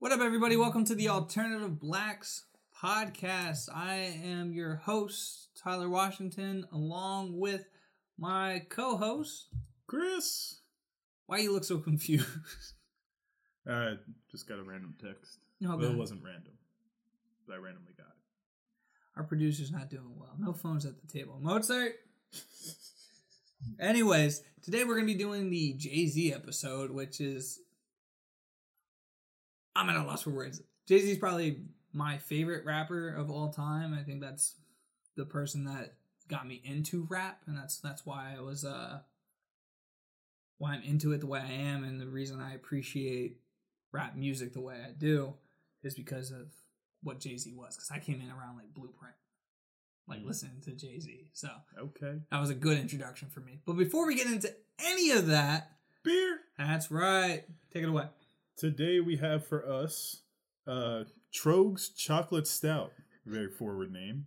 What up, everybody? Welcome to the Alternative Blacks podcast. I am your host, Tyler Washington, along with my co host, Chris. Why you look so confused? I just got a random text. No, well, it wasn't random. But I randomly got it. Our producer's not doing well. No phones at the table. Mozart. Anyways, today we're gonna be doing the Jay Z episode, which is I'm at a loss for words. Jay Z is probably my favorite rapper of all time. I think that's the person that got me into rap, and that's that's why I was uh why I'm into it the way I am, and the reason I appreciate rap music the way I do is because of what Jay Z was. Because I came in around like Blueprint, like listening to Jay Z. So Okay. that was a good introduction for me. But before we get into any of that, Beer. that's right. Take it away. Today we have for us uh Trogs Chocolate Stout. Very forward name.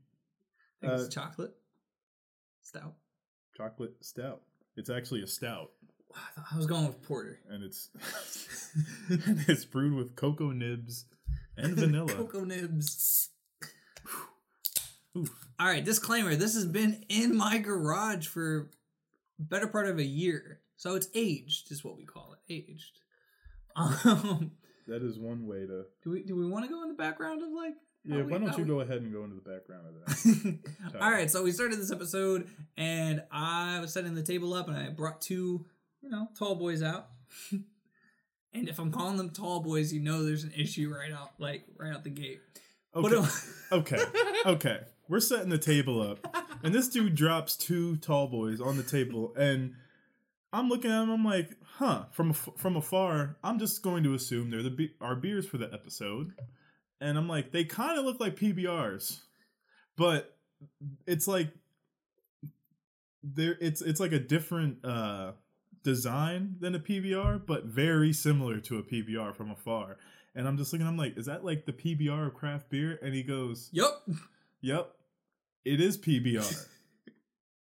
I Uh, it's chocolate stout. Chocolate Stout. It's actually a stout. I, I was going with porter. And it's and it's brewed with cocoa nibs and vanilla. Cocoa nibs. Oof. All right, disclaimer. This has been in my garage for better part of a year. So it's aged, is what we call it. Aged. Um, That is one way to do we do we want to go in the background of like Yeah, we- why don't you we- go ahead and go into the background of that? All right, so we started this episode, and I was setting the table up, and I brought two, you know, tall boys out. and if I'm calling them tall boys, you know there's an issue right out, like right out the gate. Okay. Okay. Okay. We're setting the table up. And this dude drops two tall boys on the table and I'm looking at them. I'm like, "Huh, from from afar, I'm just going to assume they're the be- our beers for the episode." And I'm like, "They kind of look like PBRs." But it's like there it's it's like a different uh design than a PBR, but very similar to a PBR from afar. And I'm just looking, I'm like, is that like the PBR of craft beer? And he goes, Yep, Yep, it is PBR.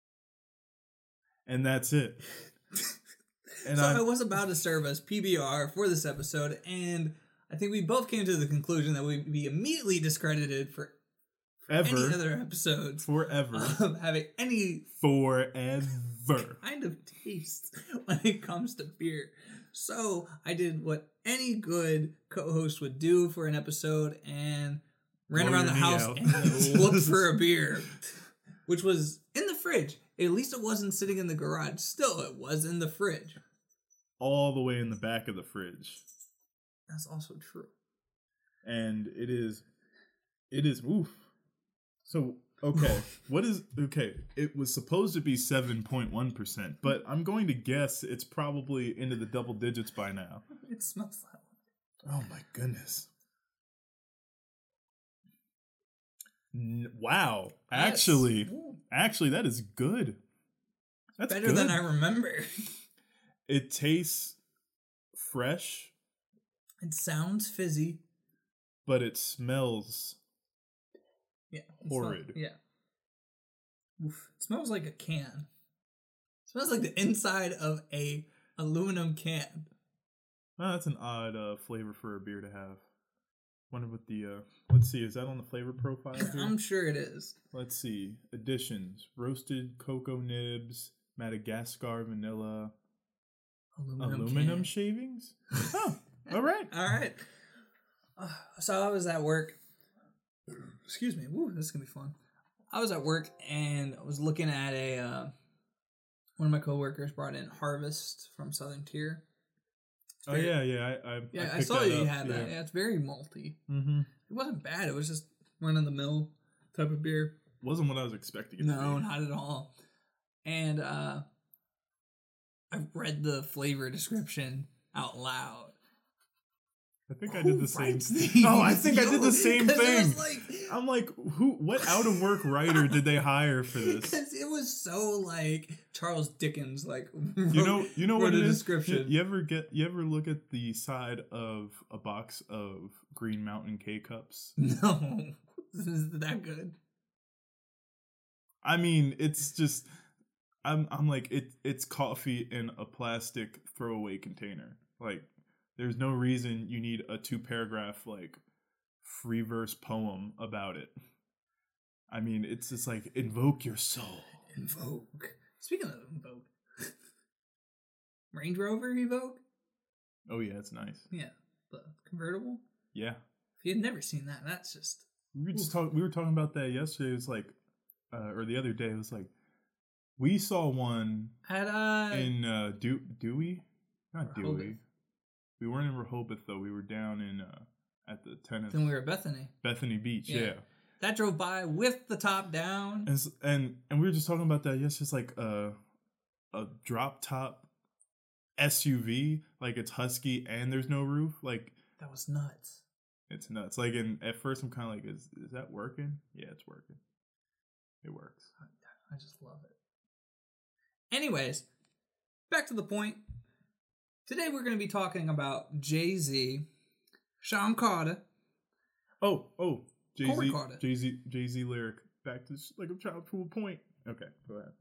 and that's it. So I, I, was about to serve as PBR for this episode, and I think we both came to the conclusion that we'd be immediately discredited for any ever, other episodes forever, of having any forever. kind of taste when it comes to beer. So I did what any good co-host would do for an episode and ran Blow around the house out. and looked for a beer, which was in the fridge. At least it wasn't sitting in the garage. Still, it was in the fridge. All the way in the back of the fridge. That's also true. And it is, it is, oof. So, okay, what is, okay, it was supposed to be 7.1%, but I'm going to guess it's probably into the double digits by now. It smells that way. Oh my goodness. Wow. Actually. Ooh, actually that is good. That's better good. than I remember. It tastes fresh, It sounds fizzy. but it smells Yeah. Horrid. yeah. Oof. It smells like a can. It smells like the inside of a aluminum can. oh, that's an odd uh, flavor for a beer to have. Wonder what the uh let's see, is that on the flavor profile? I'm sure it is. let's see. Additions. Roasted cocoa nibs, Madagascar vanilla, Aluminum, aluminum can. shavings? Oh, all right. All right. Uh, so I was at work. Excuse me. Woo, this is gonna be fun. I was at work and I was looking at a. Uh, one of my coworkers brought in Harvest from Southern Tier. It's Oh yeah, yeah. I I, yeah. I, picked saw that you up, had that. Yeah, it's very malty. Mm-hmm. It wasn't bad. It was just run of the mill type of beer. Wasn't what I was expecting. It No, to be. not at all. And uh I read the flavor description out loud. Oh, I think I did the same. these? Oh, I think I did the same thing. like- I'm like, who? What out of work writer did they hire for this? It was so like Charles Dickens, like You know, you know what wrote it a is. description. You, you ever get? You ever look at the side of a box of Green Mountain K cups? No, this is that good. I mean, it's just. I'm. I'm like it. It's coffee in a plastic throwaway container. Like there's no reason you need a two paragraph like free verse poem about it. I mean, it's just like invoke your soul. Invoke. Speaking of Invoke, Range Rover Evoque. Oh yeah, it's nice. Yeah, the convertible. Yeah, If you had never seen that, that's just we were just talking. We were talking about that yesterday. It's like, uh, or the other day. It was like, we saw one at uh in uh, Do Dewey, not Rehoboth. Dewey. We weren't in Rehoboth though. We were down in uh, at the tennis then we were at Bethany. Bethany Beach. Yeah. Yeah. That drove by with the top down. And, and and we were just talking about that yesterday. It's like a a drop top SUV, like it's husky and there's no roof. Like That was nuts. it's nuts. Like and at first I'm kind of like, is is that working? Yeah, it's working. It works. I just love it. Anyways, back to the point. Today we're going to be talking about Jay Z, Sean Carter. Oh oh, Jay Z, Jay Z Jay Z lyric back to like I'm trying to a point. Okay, go ahead.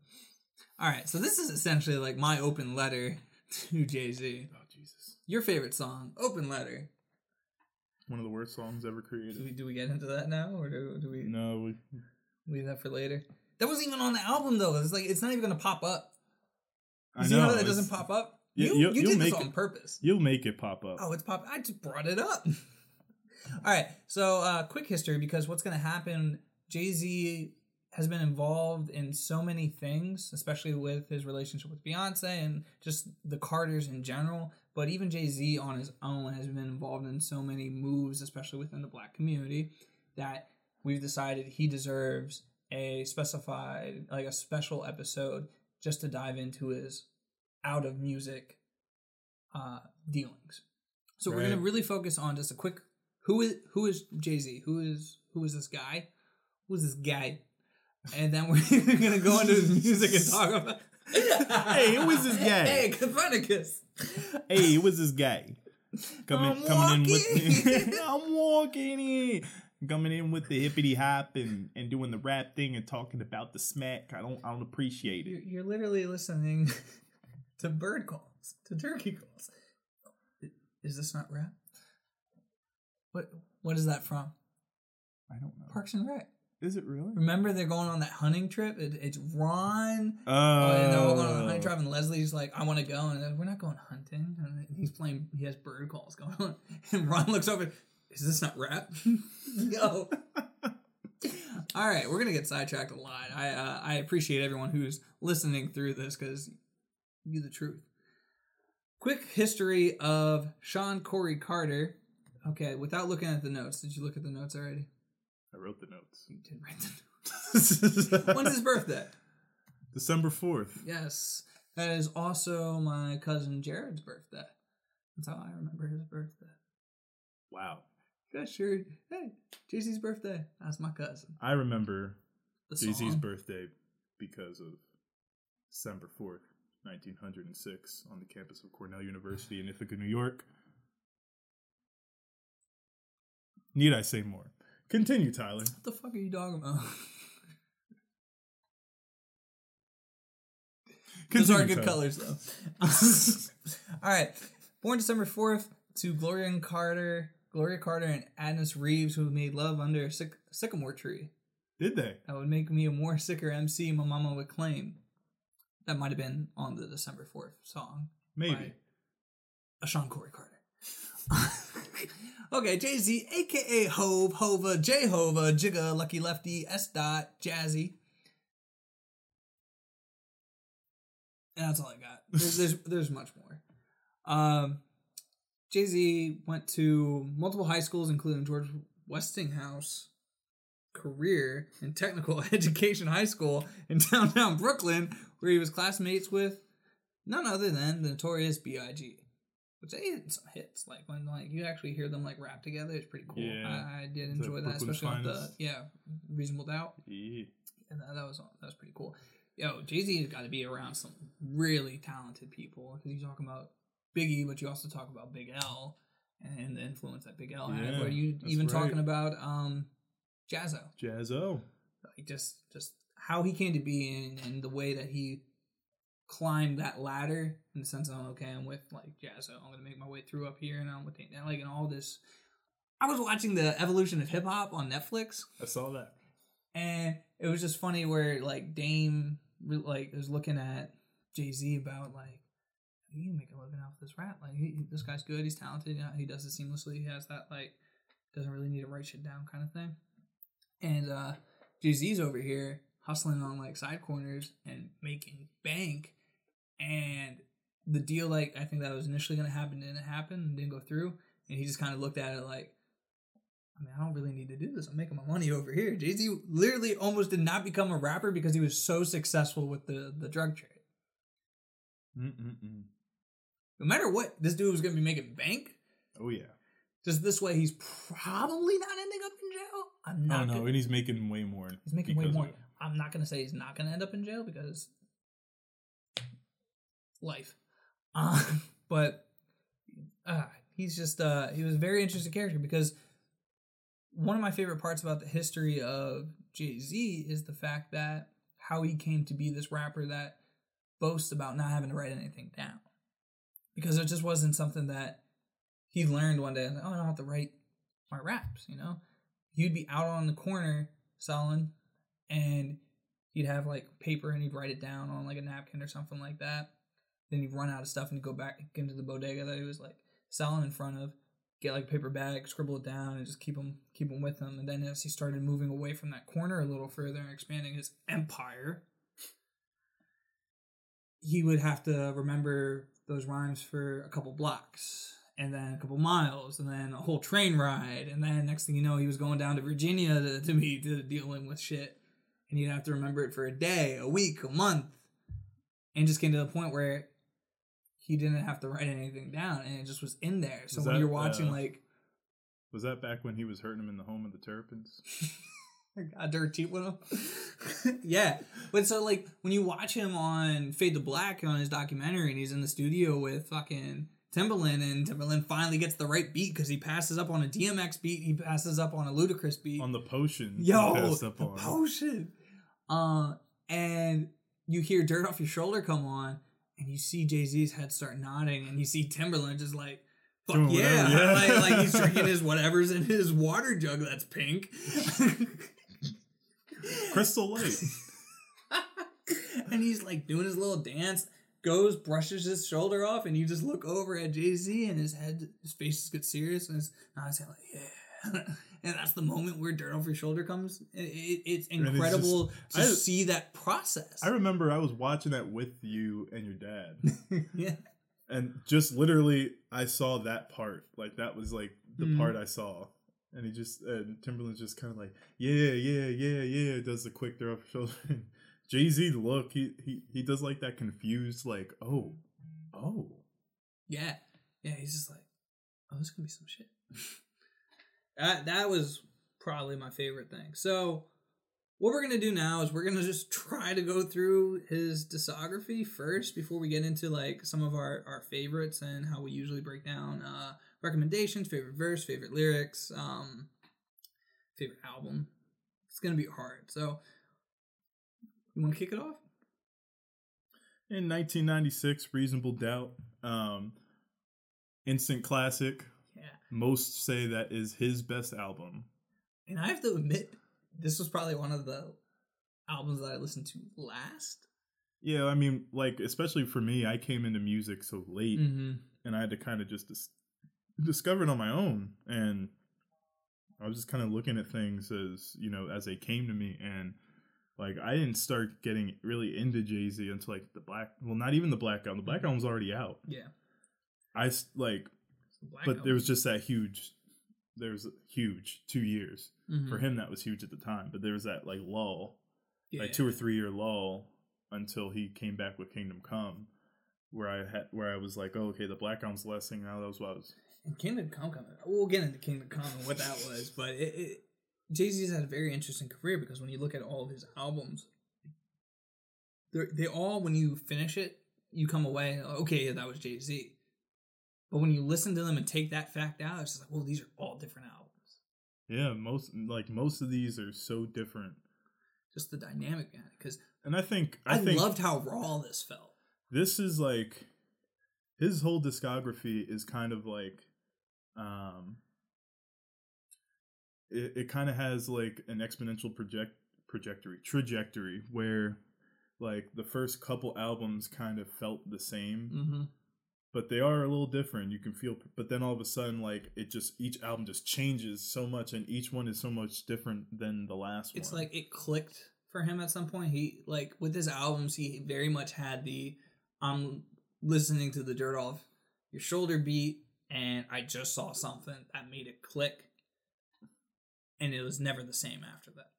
All right, so this is essentially like my open letter to Jay Z. Oh Jesus, Your favorite song, Open Letter. one of the worst songs ever Do created. we, do we get into that now, or do, do we No, we, leave that for later? That wasn't even on the album though. It's like it's not even going to pop up. I You see how know that doesn't pop up? You you'll- you you'll did this make on it- purpose. You'll make it pop up. Oh, it's pop. I just brought it up. All right. So, uh, quick history because what's going to happen? Jay Z has been involved in so many things, especially with his relationship with Beyonce and just the Carters in general. But even Jay Z on his own has been involved in so many moves, especially within the black community, that we've decided he deserves a specified, like a special episode just to dive into his out of music uh, dealings. So we're gonna really focus on just a quick who is who is Jay Z? Who is who is this guy? Who's this guy? And then we're gonna go into his music and talk about. Hey, who is this guy? Hey, Copernicus. hey, what's this guy? Coming, I'm coming in with walking. I'm walking in. Coming in with the hippity hop and, and doing the rap thing and talking about the smack. I don't I don't appreciate You're, it. you're literally listening to bird calls, to turkey calls. Is this not rap? What what is that from? I don't know. Parks and Rec. Is it really? Remember they're going on that hunting trip? It, it's Ron Oh, and they're all going on a hunting trip, and Leslie's like, "I want to go," and like, we're not going hunting. And he's playing. He has bird calls going on, and Ron looks over. Is this not rap? Yo. all right, we're gonna get sidetracked a lot. I uh, I appreciate everyone who's listening through this because you the truth. Quick history of Sean Corey Carter. Okay, without looking at the notes, did you look at the notes already? I wrote the notes. You did write the notes. When's his birthday? December 4th. Yes. That is also my cousin Jared's birthday. That's how I remember his birthday. Wow. Yeah, sure. Hey, Jay-Z's birthday. That's my cousin. I remember Jay Z's birthday because of December 4th, 1906, on the campus of Cornell University in Ithaca, New York. Need I say more? Continue, Tyler. What the fuck are you talking about? Those are good Tyler. colors, though. All right. Born December 4th to Gloria and Carter, Gloria Carter and Adnis Reeves, who made love under a syc- sycamore tree. Did they? That would make me a more sicker MC my mama would claim. That might have been on the December 4th song. Maybe. a Sean Corey Carter. okay, Jay Z, aka Hove, Hova, J Hova, Jigga, Lucky Lefty, S Dot, Jazzy. And that's all I got. There's there's, there's much more. Um, Jay Z went to multiple high schools, including George Westinghouse career in technical education high school in downtown Brooklyn, where he was classmates with none other than the notorious B.I.G. Which they had some hits, like when like you actually hear them like rap together, it's pretty cool. Yeah. I, I did enjoy that, Brooklyn's especially with the yeah Reasonable Doubt. Yeah. And that, that was that was pretty cool. Yo, Jay Z has got to be around some really talented people because you talk about Biggie, but you also talk about Big L and the influence that Big L had. Yeah, you even right. talking about um, Jaz-O, Jaz-O. like just just how he came to be and, and the way that he climbed that ladder in the sense of okay, I'm with like Jaz-O, I'm gonna make my way through up here, and I'm with and like and all this. I was watching the evolution of hip hop on Netflix, I saw that. and it was just funny where like Dame like was looking at Jay Z about like you can make a living off this rap. Like he, this guy's good, he's talented, you know, he does it seamlessly. He has that like doesn't really need to write shit down kind of thing. And uh Jay Z's over here hustling on like side corners and making bank. And the deal, like I think that was initially gonna happen, didn't happen, didn't go through. And he just kind of looked at it like, I mean, I don't really need to do this. I'm making my money over here. Jay Z literally almost did not become a rapper because he was so successful with the the drug trade. Mm-mm-mm. No matter what, this dude was gonna be making bank. Oh yeah. Just this way, he's probably not ending up jail. I'm not. oh no, gonna- and he's making way more. he's making way because more. of it. I'm not gonna say he's not gonna end up in jail because life. Um, but uh, he's just uh, he was a very interesting character because one of my favorite parts about the history of Jay Z is the fact that how he came to be this rapper that boasts about not having to write anything down because it just wasn't something that he learned one day. Like, oh, I don't have to write my raps. You know, he'd be out on the corner selling, and you'd have like paper and he'd write it down on like a napkin or something like that. Then you'd run out of stuff and you'd go back into the bodega that he was like selling in front of, get like a paper bag, scribble it down, and just keep them keep them with him. And then as he started moving away from that corner a little further and expanding his empire, he would have to remember those rhymes for a couple blocks and then a couple miles and then a whole train ride and then next thing you know he was going down to virginia to, to be to dealing with shit and you'd have to remember it for a day a week a month and just came to the point where he didn't have to write anything down and it just was in there so Was when that, you're watching uh, like Was that back when he was hurting him in the home of the Terrapins? I dirt cheap with him. yeah, but so like when you watch him on Fade to Black on his documentary, and he's in the studio with fucking Timbaland, and Timbaland finally gets the right beat because he passes up on a DMX beat, he passes up on a Ludacris beat. on the potion. Yo, up the on. potion. Uh, and you hear "Dirt Off Your Shoulder" come on, and you see Jay Z's head start nodding, and you see Timbaland just like. Fuck Doing yeah. yeah. like, like he's drinking his whatever's in his water jug that's pink. Crystal Light. and he's like doing his little dance, goes, brushes his shoulder off, and you just look over at Jay Z, and his head, his face just gets serious, and his eyes are like, yeah. and that's the moment where dirt off your shoulder comes. It, it, it's it's just- incredible to I- see that process. I remember I was watching that with you and your dad. yeah. and just literally I saw that part. Like that was like the Mhm. part I saw. And he just and Timbaland's just kind of like, yeah, yeah, yeah, yeah. Does the quick throw off his shoulder. Jay Z look, he he he does like that confused, like, oh, oh. Yeah. Yeah, he's just like, oh, this gonna be some shit. that that was probably my favorite thing. So what we're gonna do now is we're gonna just try to go through his discography first before we get into like some of our, our favorites and how we usually break down uh recommendations, favorite verse, favorite lyrics, um favorite album. It's gonna be hard. So you wanna kick it off? In 1996, Reasonable Doubt, um, instant classic. Yeah. Most say that is his best album. And I have to admit, this was probably one of the albums that I listened to last. Yeah, I mean, like especially for me, I came into music so late. Mm-hmm. and I had to kind of just dis- discover it on my own. And I was just kind of looking at things as you know as they came to me, and like I didn't start getting really into Jay Z until like the Black. Well, not even the Black album. The Black album was already out. Yeah. I like, but there was just that huge. There was a huge two years Mhm. for him. That was huge at the time, but there was that like lull, yeah. like two or three year lull until he came back with Kingdom Come, where I had where I was like, oh, okay, the Black album's the last thing. Now that was what I was And Kingdom Come coming. We'll get into Kingdom Come and what that was, but it, it Jay Z's had a very interesting career because when you look at all of his albums, they they all when you finish it, you come away okay, yeah, that was Jay Z. But when you listen to them and take that fact out, it's just like, well, these are all different albums. Yeah, most like most of these are so different, Just the dynamic it, because and I think I, I, think loved how raw this felt. this is like his whole discography is kind of like um it, it kind of has like an exponential project trajectory trajectory where like the first couple albums kind of felt the same Mm-hmm. but they are a little different you can feel but then all of a sudden like it just each album just changes so much and each one is so much different than the last one. It's one like it clicked for him at some point. He like with his albums, he very much had the I'm listening to the dirt off your shoulder beat, and I just saw something that made it click, and it was never the same after that.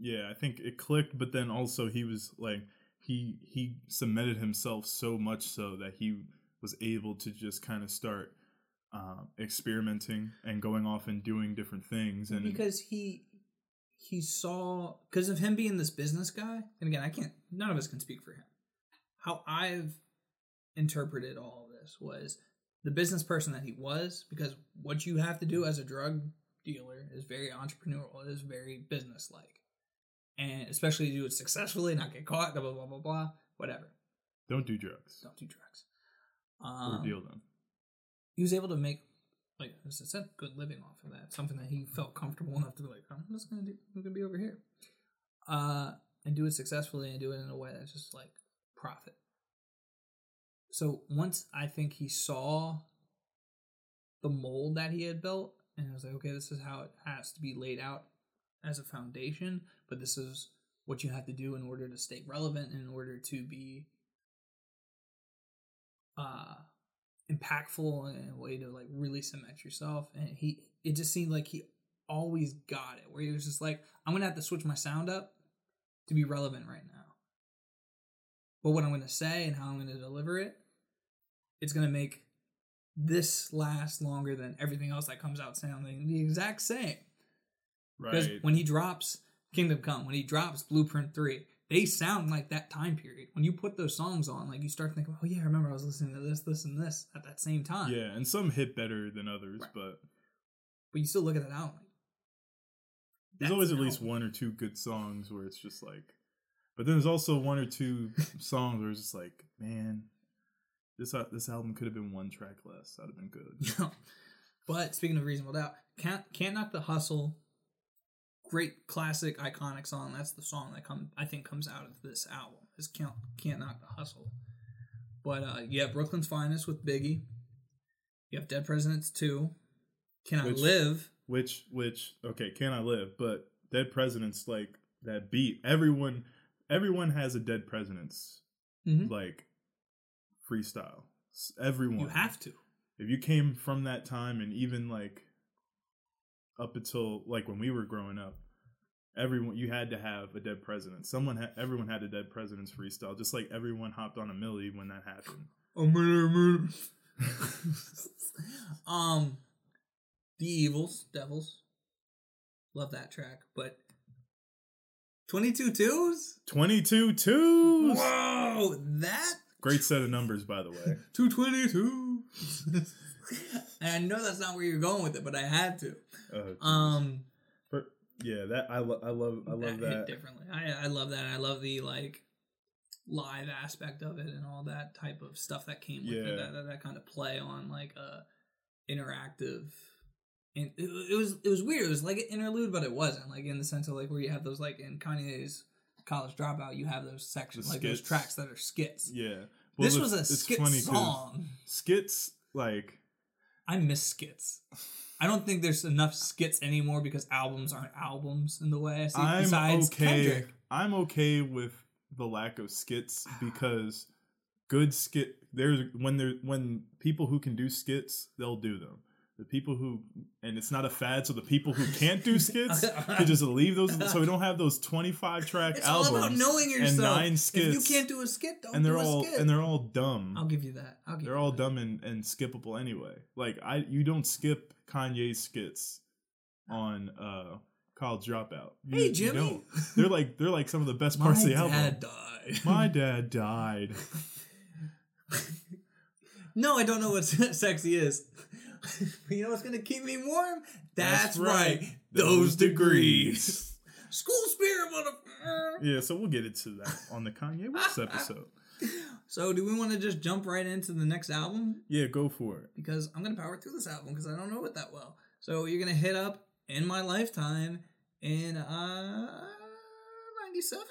yeah i think it clicked but then also he was like he he cemented himself so much so that he was able to just kind of start um, experimenting and going off and doing different things and because he he saw because of him being this business guy and again i can't none of us can speak for him how i've interpreted all of this was the business person that he was because what you have to do as a drug dealer is very entrepreneurial it is very business like and especially do it successfully not get caught blah blah blah blah blah whatever don't do drugs don't do drugs or um, deal them he was able to make like as I said, good living off of that. Something that he felt comfortable enough to be like, I'm just gonna do I'm gonna be over here. Uh and do it successfully and do it in a way that's just like profit. So once I think he saw the mold that he had built and I was like, okay, this is how it has to be laid out as a foundation, but this is what you have to do in order to stay relevant, in order to be uh impactful and a way to like really cement yourself. And he, it just seemed like he always got it, where he was just like, I'm gonna have to switch my sound up to be relevant right now. But what I'm gonna say and how I'm gonna deliver it, it's gonna make this lasts longer than everything else that comes out sounding the exact same. Right. Because when he drops Kingdom Come, when he drops Blueprint 3, they sound like that time period. When you put those songs on, like you start thinking, oh yeah, I remember I was listening to this, this, and this at that same time. yeah and some hit better than others Right. but But you still look at that album. like, there's always at least album. one or two good songs where it's just like but then there's also one or two songs where it's just like man this al- this album could have been one track less that'd have been good but speaking of Reasonable Doubt, can't can't knock the hustle. Great classic iconic song. That's the song that come I think comes out of this album. Is can't can't knock the hustle. But uh yeah, Brooklyn's finest with Biggie. You have Dead Presidents 2. Can I live? which which okay can i live but dead presidents like that beat everyone everyone has a dead presidents Mhm. like freestyle. Everyone You have to. if you came from that time and even like up until like when we were growing up everyone you had to have a dead president. Someone ha- everyone had a dead president's freestyle just like everyone hopped on a millie when that happened. Um, D'Evils, Devils, love that track. But twenty two twos. 22 twos! Whoa, that great set of numbers by the way two twenty two. And I know that's not where you're going with it, but I had to. uh, Um, but yeah that i, lo- I love i love hit that differently. I I love that. I love the like live aspect of it and all that type of stuff that came with Yeah. it. That, that that kind of play on like a interactive. And it, it was it was weird. It was like an interlude, but it wasn't like in the sense of like where you have those like in Kanye's College Dropout, you have those sections The like those tracks that are skits. yeah this was a skit song. skits like I miss skits. I don't think there's enough skits anymore because albums aren't albums in the way I see. I'm besides okay. Kendrick. I'm okay with the lack of skits because good skit there's when there when people who can do skits they'll do them. The people who and it's not a fad, so the people who can't do skits could just leave those. So we don't have those 25 track It's all albums about knowing yourself. and nine skits If you can't do a skit, don't and they're do a all skit. and they're all dumb. I'll give you that. I'll give They're all that. dumb and, and skippable anyway. Like I, you don't skip Kanye's skits on uh College Dropout. You- Hey Jimmy. They're like they're like some of the best parts of the album my dad died. My dad died. no, I don't know what sexy is. You know what's gonna keep me warm? That's, That's right. right. Those Those degrees. School spirit, motherfucker. Yeah, so we'll get into that on the Kanye West episode. so, do we want to just jump right into the next album? Yeah, go for it. Because I'm gonna power through this album because I don't know it that well. So you're gonna hit up in my lifetime in uh 97.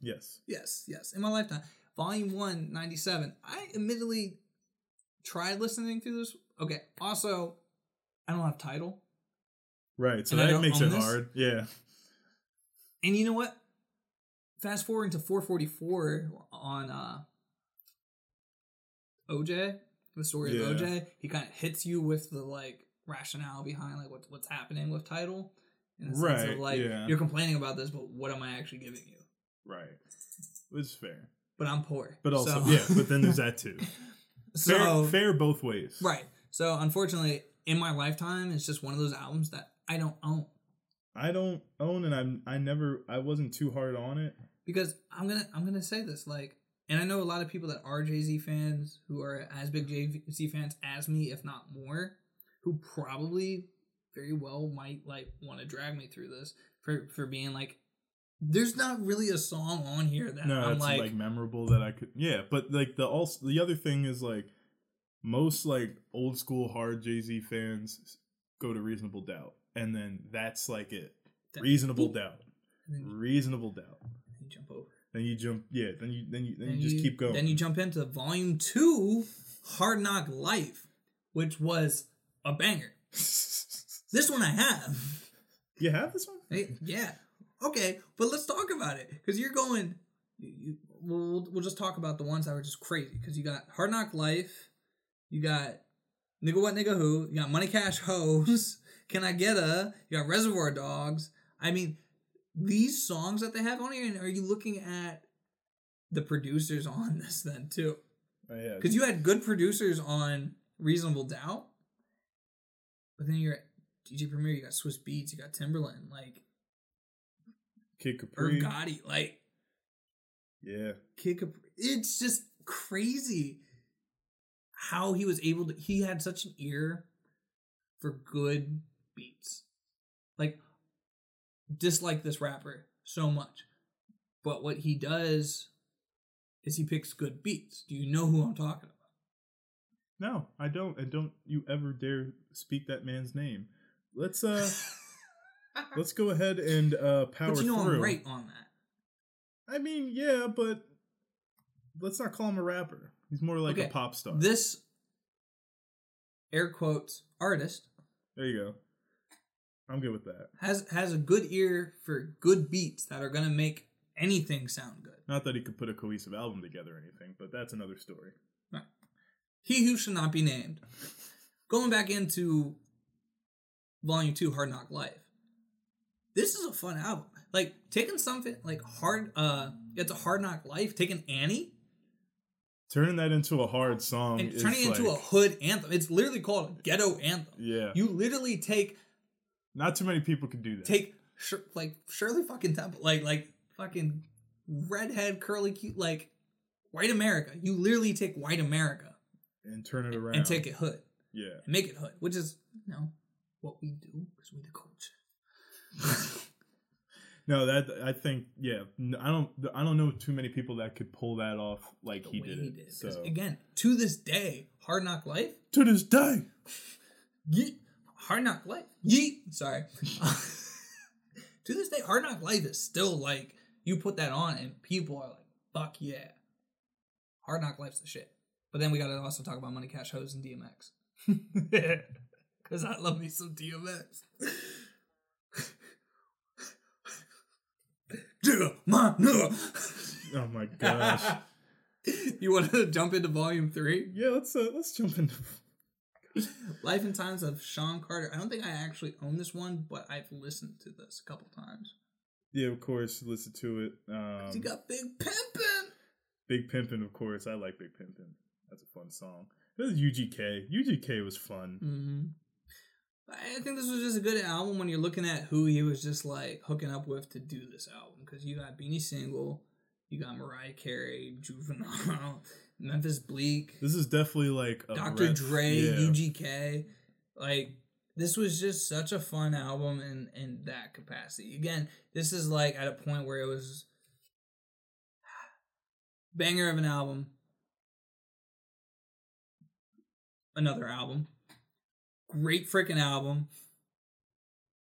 Yes. Yes, yes, in my lifetime, volume one, 97. I admittedly tried listening through this. Okay. Also, I don't have title. Right. So And that makes it this? hard. Yeah. And you know what? Fast forwarding to 444 on uh OJ, the story Yeah. of OJ, he kind of hits you with the like rationale behind like what's what's happening with title. In the sense Right, of like yeah. you're complaining about this, but what am I actually giving you? Right. It's fair. But I'm poor. But also, So- yeah, but then there's that too. Fair, so fair both ways. right. So unfortunately, in my lifetime, it's just one of those albums that I don't own. I don't own and I'm I never I wasn't too hard on it. because I'm gonna I'm gonna say this like, and I know a lot of people that are Jay Z fans who are as big Jay Z fans as me, if not more, who probably very well might like want to drag me through this for for being like, there's not really a song on here that No, I'm like, like, memorable that I could yeah, but like the also the other thing is like most like old school hard Jay Z fans go to reasonable doubt. And then that's like it. Reasonable doubt. you- Reasonable doubt. Then you jump over. Then you jump yeah, then you then you then Then you just keep going. Then you jump into Volume Two, Hard Knock Life, which was a banger. This one I have. you have this one? Hey, yeah. Okay, but let's talk about it because you're going. You, you, we'll we'll just talk about the ones that were just crazy because you got Hard Knock Life, you got Nigga What Nigga Who, you got Money Cash Hoes, Can I Get a, you got Reservoir Dogs. I mean, these songs that they have on here, and are you looking at the producers on this then too? Oh, yeah. Because you had good producers on Reasonable Doubt, but then you're at DJ Premier, you got Swizz Beatz, you got Timbaland, like Kid Capri. Like Yeah. Kid Capri. It's just crazy how he was able to. He had such an ear for good beats. Like, dislike this rapper so much, but what he does is he picks good beats. Do you know who I'm talking about? No, I don't. And don't you ever dare speak that man's name. Let's uh let's go ahead and uh power but you know through. I'm right on that. I mean, yeah, but let's not call him a rapper. He's more like a pop star. This air quotes artist there you go. I'm good with that. has has a good ear for good beats that are gonna make anything sound good. Not that he could put a cohesive album together or anything, but that's another story. He who should not be named. Going back into Volume Two, Hard Knock Life. This is a fun album. Like taking something like hard, uh, it's a Hard Knock Life. Taking Annie Turning that into a hard song and turning it into a hood anthem. It's literally called ghetto anthem. yeah. You literally take Not too many people can do that. take like Shirley fucking Temple, like like fucking redhead curly cute, like white America. You literally take white America and turn it around. and take it hood Yeah. and make it hood, which is you know what we do because we the culture. No, that I think yeah. I don't I don't know too many people that could pull that off like he did he it. So again, to this day, Hard Knock Life, to this day, yeet, Hard Knock Life, yeet. Sorry. to this day, Hard Knock Life is still like you put that on and people are like, "Fuck yeah, Hard Knock Life's the shit." But then we got to also talk about Money Cash Hoes and DMX. Because I love me some DMX. Jigga, my nigga. oh my gosh. you want to jump into volume three? yeah, let's uh, let's jump into Life and Times of Sean Carter. I don't think I actually own this one, but I've listened to this a couple times. yeah, of course. Listen to it. Um, you got Big Pimpin'. Big Pimpin', of course. I like Big Pimpin'. That's a fun song. This is UGK. UGK was fun. Mm-hmm. I think this was just a good album when you're looking at who he was just like hooking up with to do this album. Because you got Beanie Sigel, you got Mariah Carey, Juvenile, Memphis Bleek, This is definitely like a Dr. breath- Dre, yeah. UGK. Like this was just such a fun album in in that capacity. Again, this is like at a point where it was banger of an album. Another album. Great freaking album.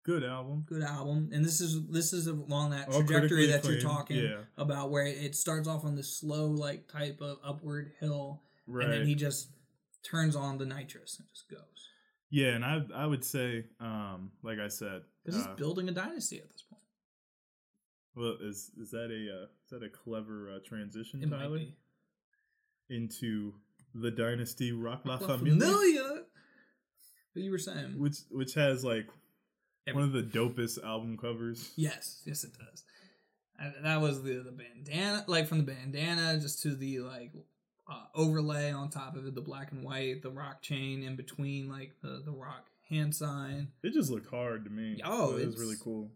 Good album. Good album. And this is this is along that All trajectory that you're talking yeah. about where it starts off on this slow like type of upward hill Right. and then he just turns on the nitrous and just goes. yeah, and I I would say, um, like I said, Because he's uh, building a dynasty at this point. well, is is that a uh, is that a clever uh, transition, It might Tyler, be. into the dynasty Roc La La Familia, Familia. What you were saying? which which has like Every- one of the dopest album covers. Yes, yes, it does. And that was the the bandana, like from the bandana just to the like uh, overlay on top of it, the black and white, the Roc chain in between, like the the Roc hand sign. It just looked hard to me. Oh, it was really cool.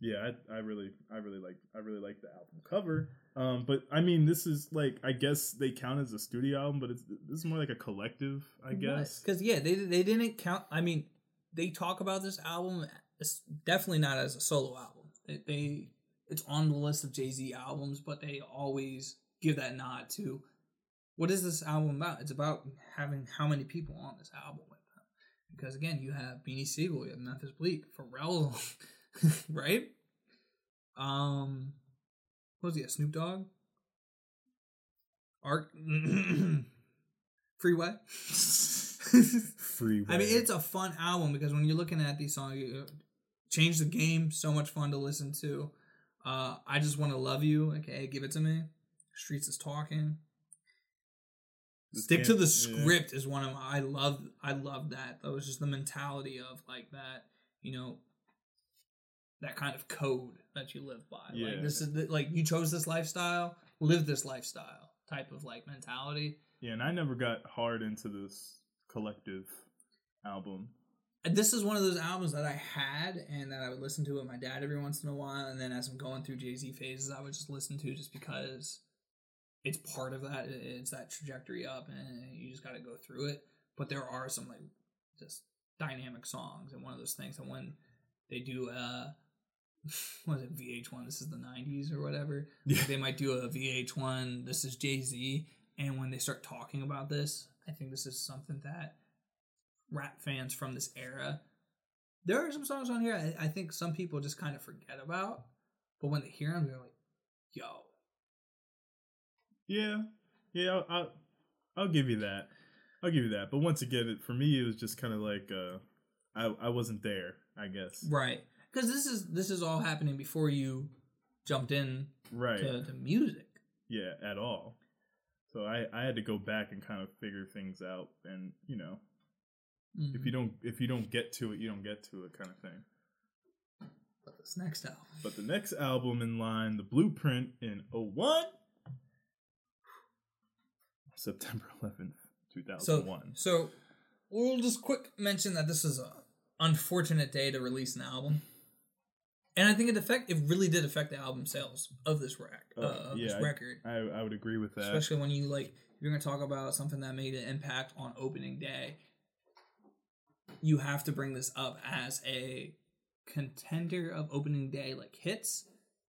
Yeah, I, I really, I really like, I really like the album cover. Um, but I mean, this is like, I guess they count as a studio album, but it's this is more like a collective, I guess. because yeah, they they didn't count. I mean, they talk about this album. It's definitely not as a solo album. They, they it's on the list of Jay Z albums, but they always give that nod to what is this album about? It's about having how many people on this album with them. Because again, you have Beanie Sigel, you have Memphis Bleek, Pharrell, right? Um, what was he? A Snoop Dogg, Art, Freeway. Freeway. I mean, it's a fun album because when you're looking at these songs, you uh, change the game. So much fun to listen to. Uh, I just want to love you. Okay, give it to me. Streets is talking. This Stick to the yeah. script is one of my. I love. I love that. That was just the mentality of like that. You know, that kind of code that you live by. Yeah. Like this is the, like you chose this lifestyle. Live this lifestyle type of like mentality. Yeah, and I never got hard into this collective album. This is one of those albums that I had and that I would listen to with my dad every once in a while. And then as I'm going through Jay Z phases, I would just listen to just because it's part of that. It's that trajectory up, and you just got to go through it. But there are some like just dynamic songs, and one of those things. And when they do, uh, what is it, VH1? This is the '90s or whatever. Yeah. They might do a VH1. This is Jay Z, and when they start talking about this, I think this is something that rap fans from this era. There are some songs on here I, I think some people just kind of forget about, but when they hear them, they're like, "Yo, Yeah, yeah, I'll, I'll, I'll give you that. I'll give you that. But once again, it, for me, it was just kind of like uh, I I wasn't there. I guess. right?" Because this is this is all happening before you jumped in Right. to, to music. Yeah, at all. So I I had to go back and kind of figure things out, and you know, if Mm. you don't if you don't get to it, you don't get to it, kind of thing. But this next album, But the next album in line, The Blueprint in 01, September 11th, so 2001. so we'll just quick mention that this is a unfortunate day to release an album. And I think it affect it really did affect the album sales of this rec, uh, Uh, of yeah, this record. I, I would agree with that. especially when you like you're going to talk about something that made an impact on opening day you have to bring this up as a contender of opening day like hits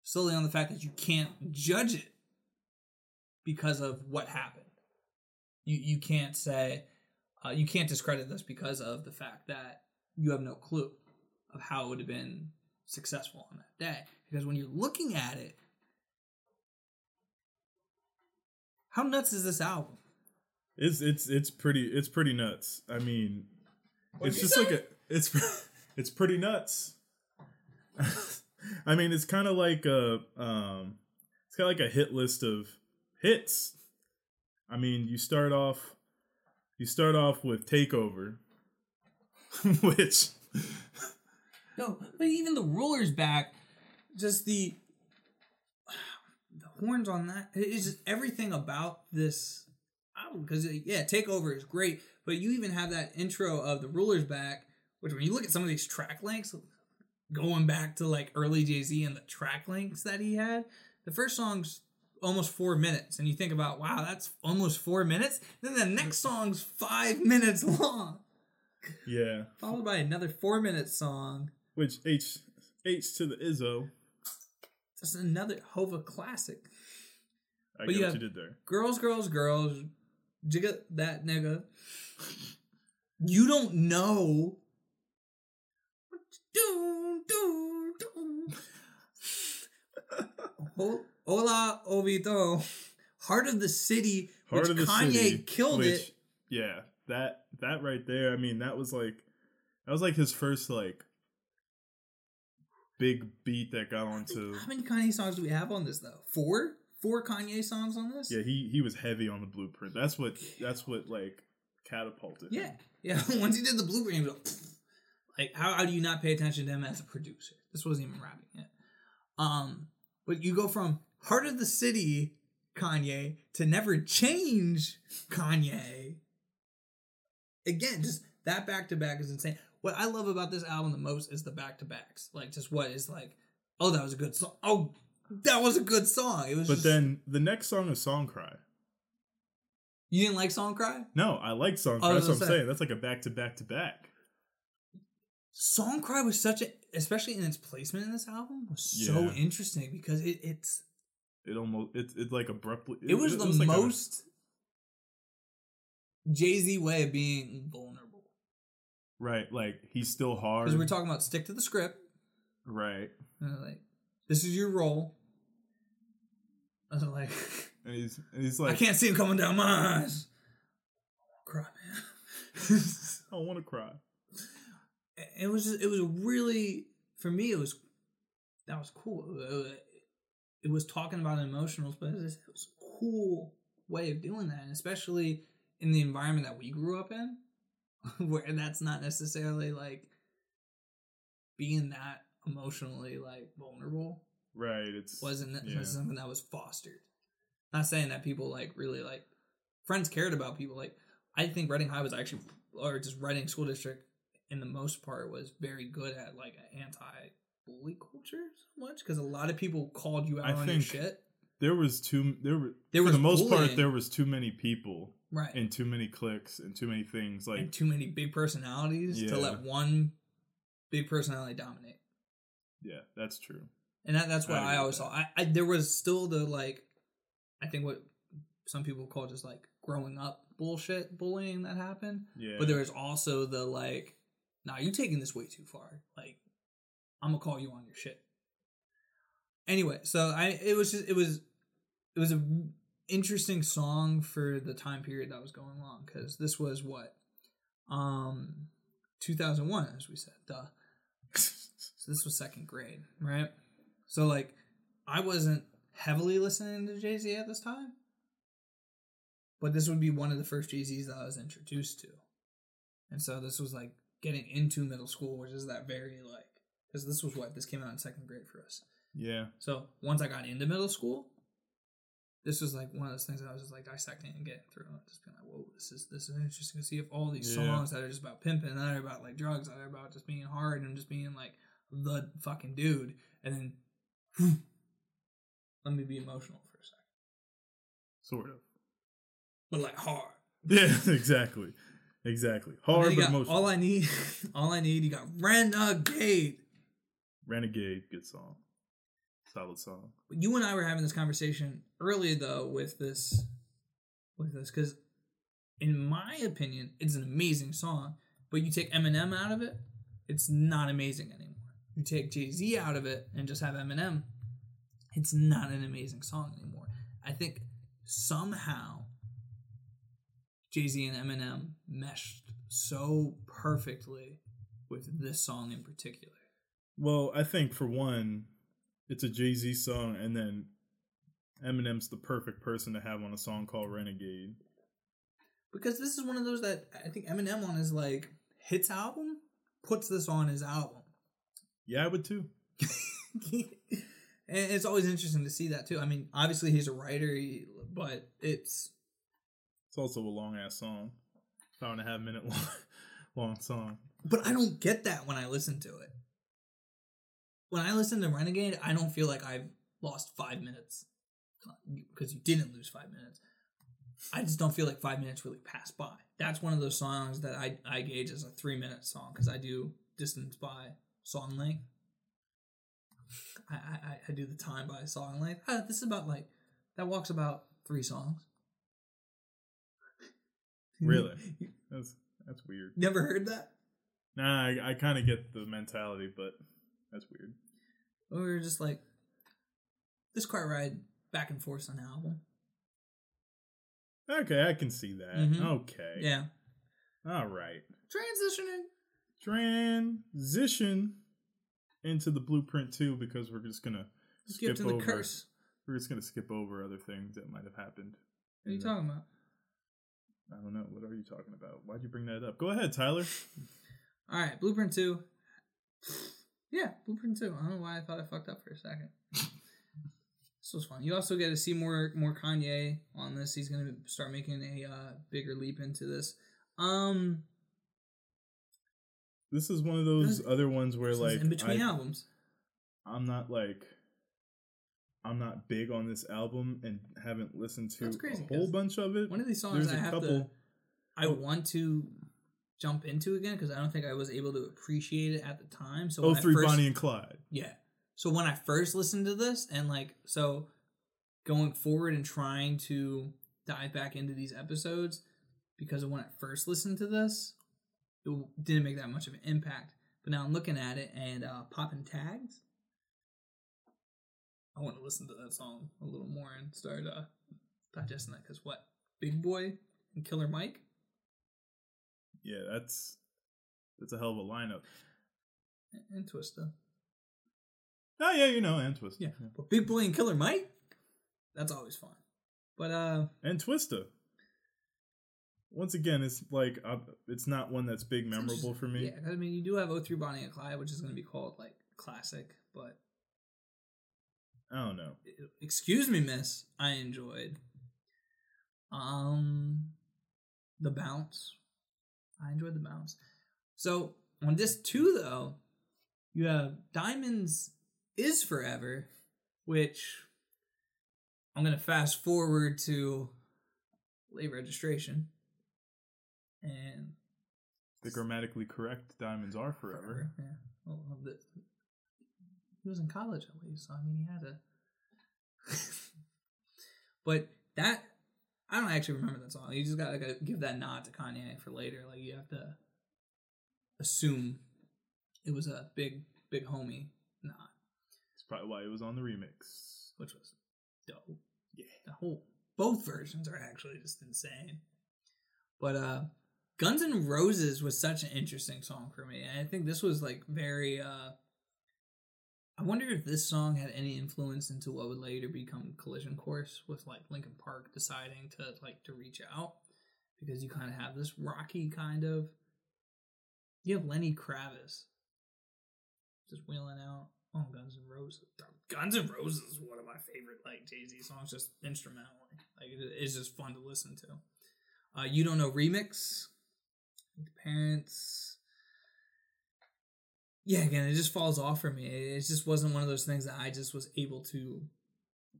solely on the fact that you can't judge it because of what happened you you can't say uh, you can't discredit this because of the fact that you have no clue of how it would have been successful on that day because when you're looking at it how nuts is this album It's it's it's pretty it's pretty nuts. I mean, What'd it's just say? like a it's it's pretty nuts. I mean, it's kind of like a um, it's kind of like a hit list of hits. I mean, you start off you start off with Takeover, which No, but even the rulers back, just the the horns on that. It's just everything about this album. Because uh, yeah, Takeover is great, but you even have that intro of the rulers back, which when you look at some of these track lengths, going back to like early Jay Z and the track lengths that he had, the first song's almost four minutes, and you think about wow, that's almost four minutes. Then the next song's five minutes long, yeah, followed by another four minute song. Which H H to the Izzo. That's another Hova classic. I But get you what you did there. Girls, girls, girls. Jigga that nigga. You don't know. Do, do, do. Hola, Hovito. Heart of the City, Heart which of the Kanye City, killed which- it. Yeah, that that right there. I mean, that was like that was like his first like big beat that got onto. How many Kanye songs do we have on this though? Four? Four Kanye songs on this? Yeah, he he was heavy on the blueprint. That's what that's what like catapulted. him. Yeah. Yeah. Once he did the blueprint, he was like, like how, how do you not pay attention to him as a producer? This wasn't even rapping yet. Um, but you go from Heart of the City Kanye to Never Change Kanye. Again, just that back to back is insane. What I love about this album the most is the back to backs. Like just what is like, oh, that was a good song. Oh, that was a good song. It was But just- then the next song is Song Cry. you didn't like Song Cry? No, I like Song oh, Cry. was That's what I'm say. saying. That's like a back to back to back. Song Cry was such a, especially in its placement in this album, was so Yeah. interesting because it, it's It almost it it like abruptly. it was the like a- most Jay Z way of being vulnerable. Right. Like he's still hard. Because we're talking about stick to the script, right, like this is your role. I was like, and he's and he's like, I can't see him coming down my eyes. Cry, man. I want to cry. it was just, it was really for me it was that was cool it was, it was talking about emotionals but it was, it was a cool way of doing that and especially in the environment that we grew up in where that's not necessarily like being that emotionally like vulnerable Right. It's wasn't yeah. something that was fostered not saying that people like really like friends cared about people like i think reading high was actually or just reading school district in the most part was very good at like an anti-bully culture so much because a lot of people called you out I on your shit there was too there were There for was the most part there was too many people right and too many clicks and too many things like and too many big personalities Yeah. to let one big personality dominate yeah that's true and that, that's what I I, always with saw. I, I there was still the like, I think what some people call just like growing up bullshit bullying that happened. yeah But there was also the like, nah, you taking this way too far. Like, I'm gonna call you on your shit. Anyway, so I it was just it was it was a interesting song for the time period that was going on because this was what um 2001 as we said duh. So this was second grade right? So like i wasn't heavily listening to jay-z at this time but this would be one of the first jay-z's that i was introduced to. And so this was like getting into middle school which is that very like because this was what this came out in second grade for us. Yeah. So once I got into middle school, this was like one of those things that I was just like dissecting and getting through, and just being like, "Whoa, this is this is interesting to see if all these Yeah. songs that are just about pimping, that are about like drugs, that are about just being hard and just being like the fucking dude, and then let me be emotional for a second, sort of but like hard. yeah exactly exactly hard but got emotional all I need, all I need. You got Renegade. renegade good song solid song. You and I were having this conversation earlier though with this with this because in my opinion it's an amazing song but you take Eminem out of it it's not amazing anymore. You take Jay-Z out of it and just have Eminem it's not an amazing song anymore. I think somehow Jay-Z and Eminem meshed so perfectly with this song in particular. Well i think for one it's a jay-z song and then eminem's the perfect person to have on a song called renegade because this is one of those that I think Eminem on his like hits album puts this on his album. yeah i would too and it's always interesting to see that too. I mean, obviously he's a writer, he- but it's it's also a long ass song five and a half minute long, long song but I don't get that when I listen to it. When I listen to Renegade, I don't feel like I've lost five minutes because you didn't lose five minutes. I just don't feel like five minutes really passed by. That's one of those songs that I, I gauge as a three minute song because I do distance by song length. I, I, I do the time by song length. Ah, this is about like that walks about three songs. Really? That's that's weird. Never heard that? Nah, I, I kind of get the mentality, but that's weird. We were just like this car ride back and forth on the album. Okay, I can see that. Mhm. Okay. Yeah. All right. Transitioning. Transition into the blueprint too, because we're just gonna Skip skip to the over. curse. We're just gonna skip over other things that might have happened. What are you the- talking about? I don't know. What are you talking about? Why'd you bring that up? Go ahead, Tyler. All right, Blueprint 2. Yeah, Blueprint 2. I don't know why I thought I fucked up for a second. this was fun. You also get to see more more Kanye on this. He's going to start making a uh, bigger leap into this. Um, This is one of those This- other ones where like in between I, albums. I'm not like I'm not big on this album and haven't listened to crazy, a whole bunch of it. One of these songs There's I a have couple. to I Oh. want to jump into again because I don't think I was able to appreciate it at the time. So oh, when I three first- Bonnie and Clyde. Yeah. So when I first listened to this and like so going forward and trying to dive back into these episodes because of when I first listened to this, it didn't make that much of an impact. But now I'm looking at it and uh popping tags. I want to listen to that song a little more and start uh digesting that because what? Big Boi and Killer Mike? Yeah, that's that's a hell of a lineup. and Twista. Oh yeah, you know, and Twista. Yeah. But Big Boi and Killer Mike? That's always fun. But uh and Twista. Once again, it's like uh, it's not one that's big memorable for me. Yeah, I mean, you do have O3 Bonnie and Clyde, which is going to be called like classic, but I don't know. excuse me, miss, I enjoyed. Um, the bounce, I enjoyed the bounce. So on disc two, though, you have Diamonds is Forever, which I'm gonna fast forward to late registration, and The grammatically correct diamonds are forever. Yeah. Well, the, he was in college at least, so I mean, he had a. but that I don't actually remember that song. You just gotta, gotta give that nod to Kanye for later. Like you have to assume it was a big, big homie nod, It's probably why it was on the remix. which was dope. Yeah. The whole both versions are actually just insane. But uh Guns N' Roses was such an interesting song for me. And I think this was like very uh I wonder if this song had any influence into what would later become Collision Course with like Linkin Park deciding to like to reach out because you kind of have this rocky kind of you have Lenny Kravitz just wheeling out on Guns N' Roses. Guns N' Roses is one of my favorite like Jay Z songs, just instrumentally. Like it's just fun to listen to. Uh, you don't know remix. The parents. Yeah, again, it just falls off for me. It just wasn't one of those things that I just was able to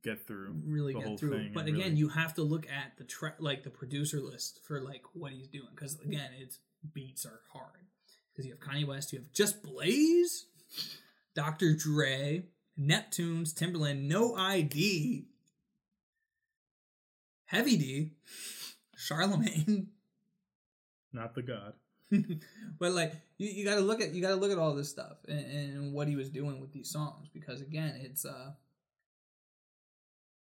Get through really the whole get through. thing. But again, really- you have to look at the track, like the producer list for like what he's doing, because again, its beats are hard. Because you have Kanye West, you have Just Blaze, Dr. Dre, Neptunes, Timbaland, No ID, Heavy D, Charlemagne. not the god. but like you, you gotta look at you gotta look at all this stuff and, and what he was doing with these songs because again it's uh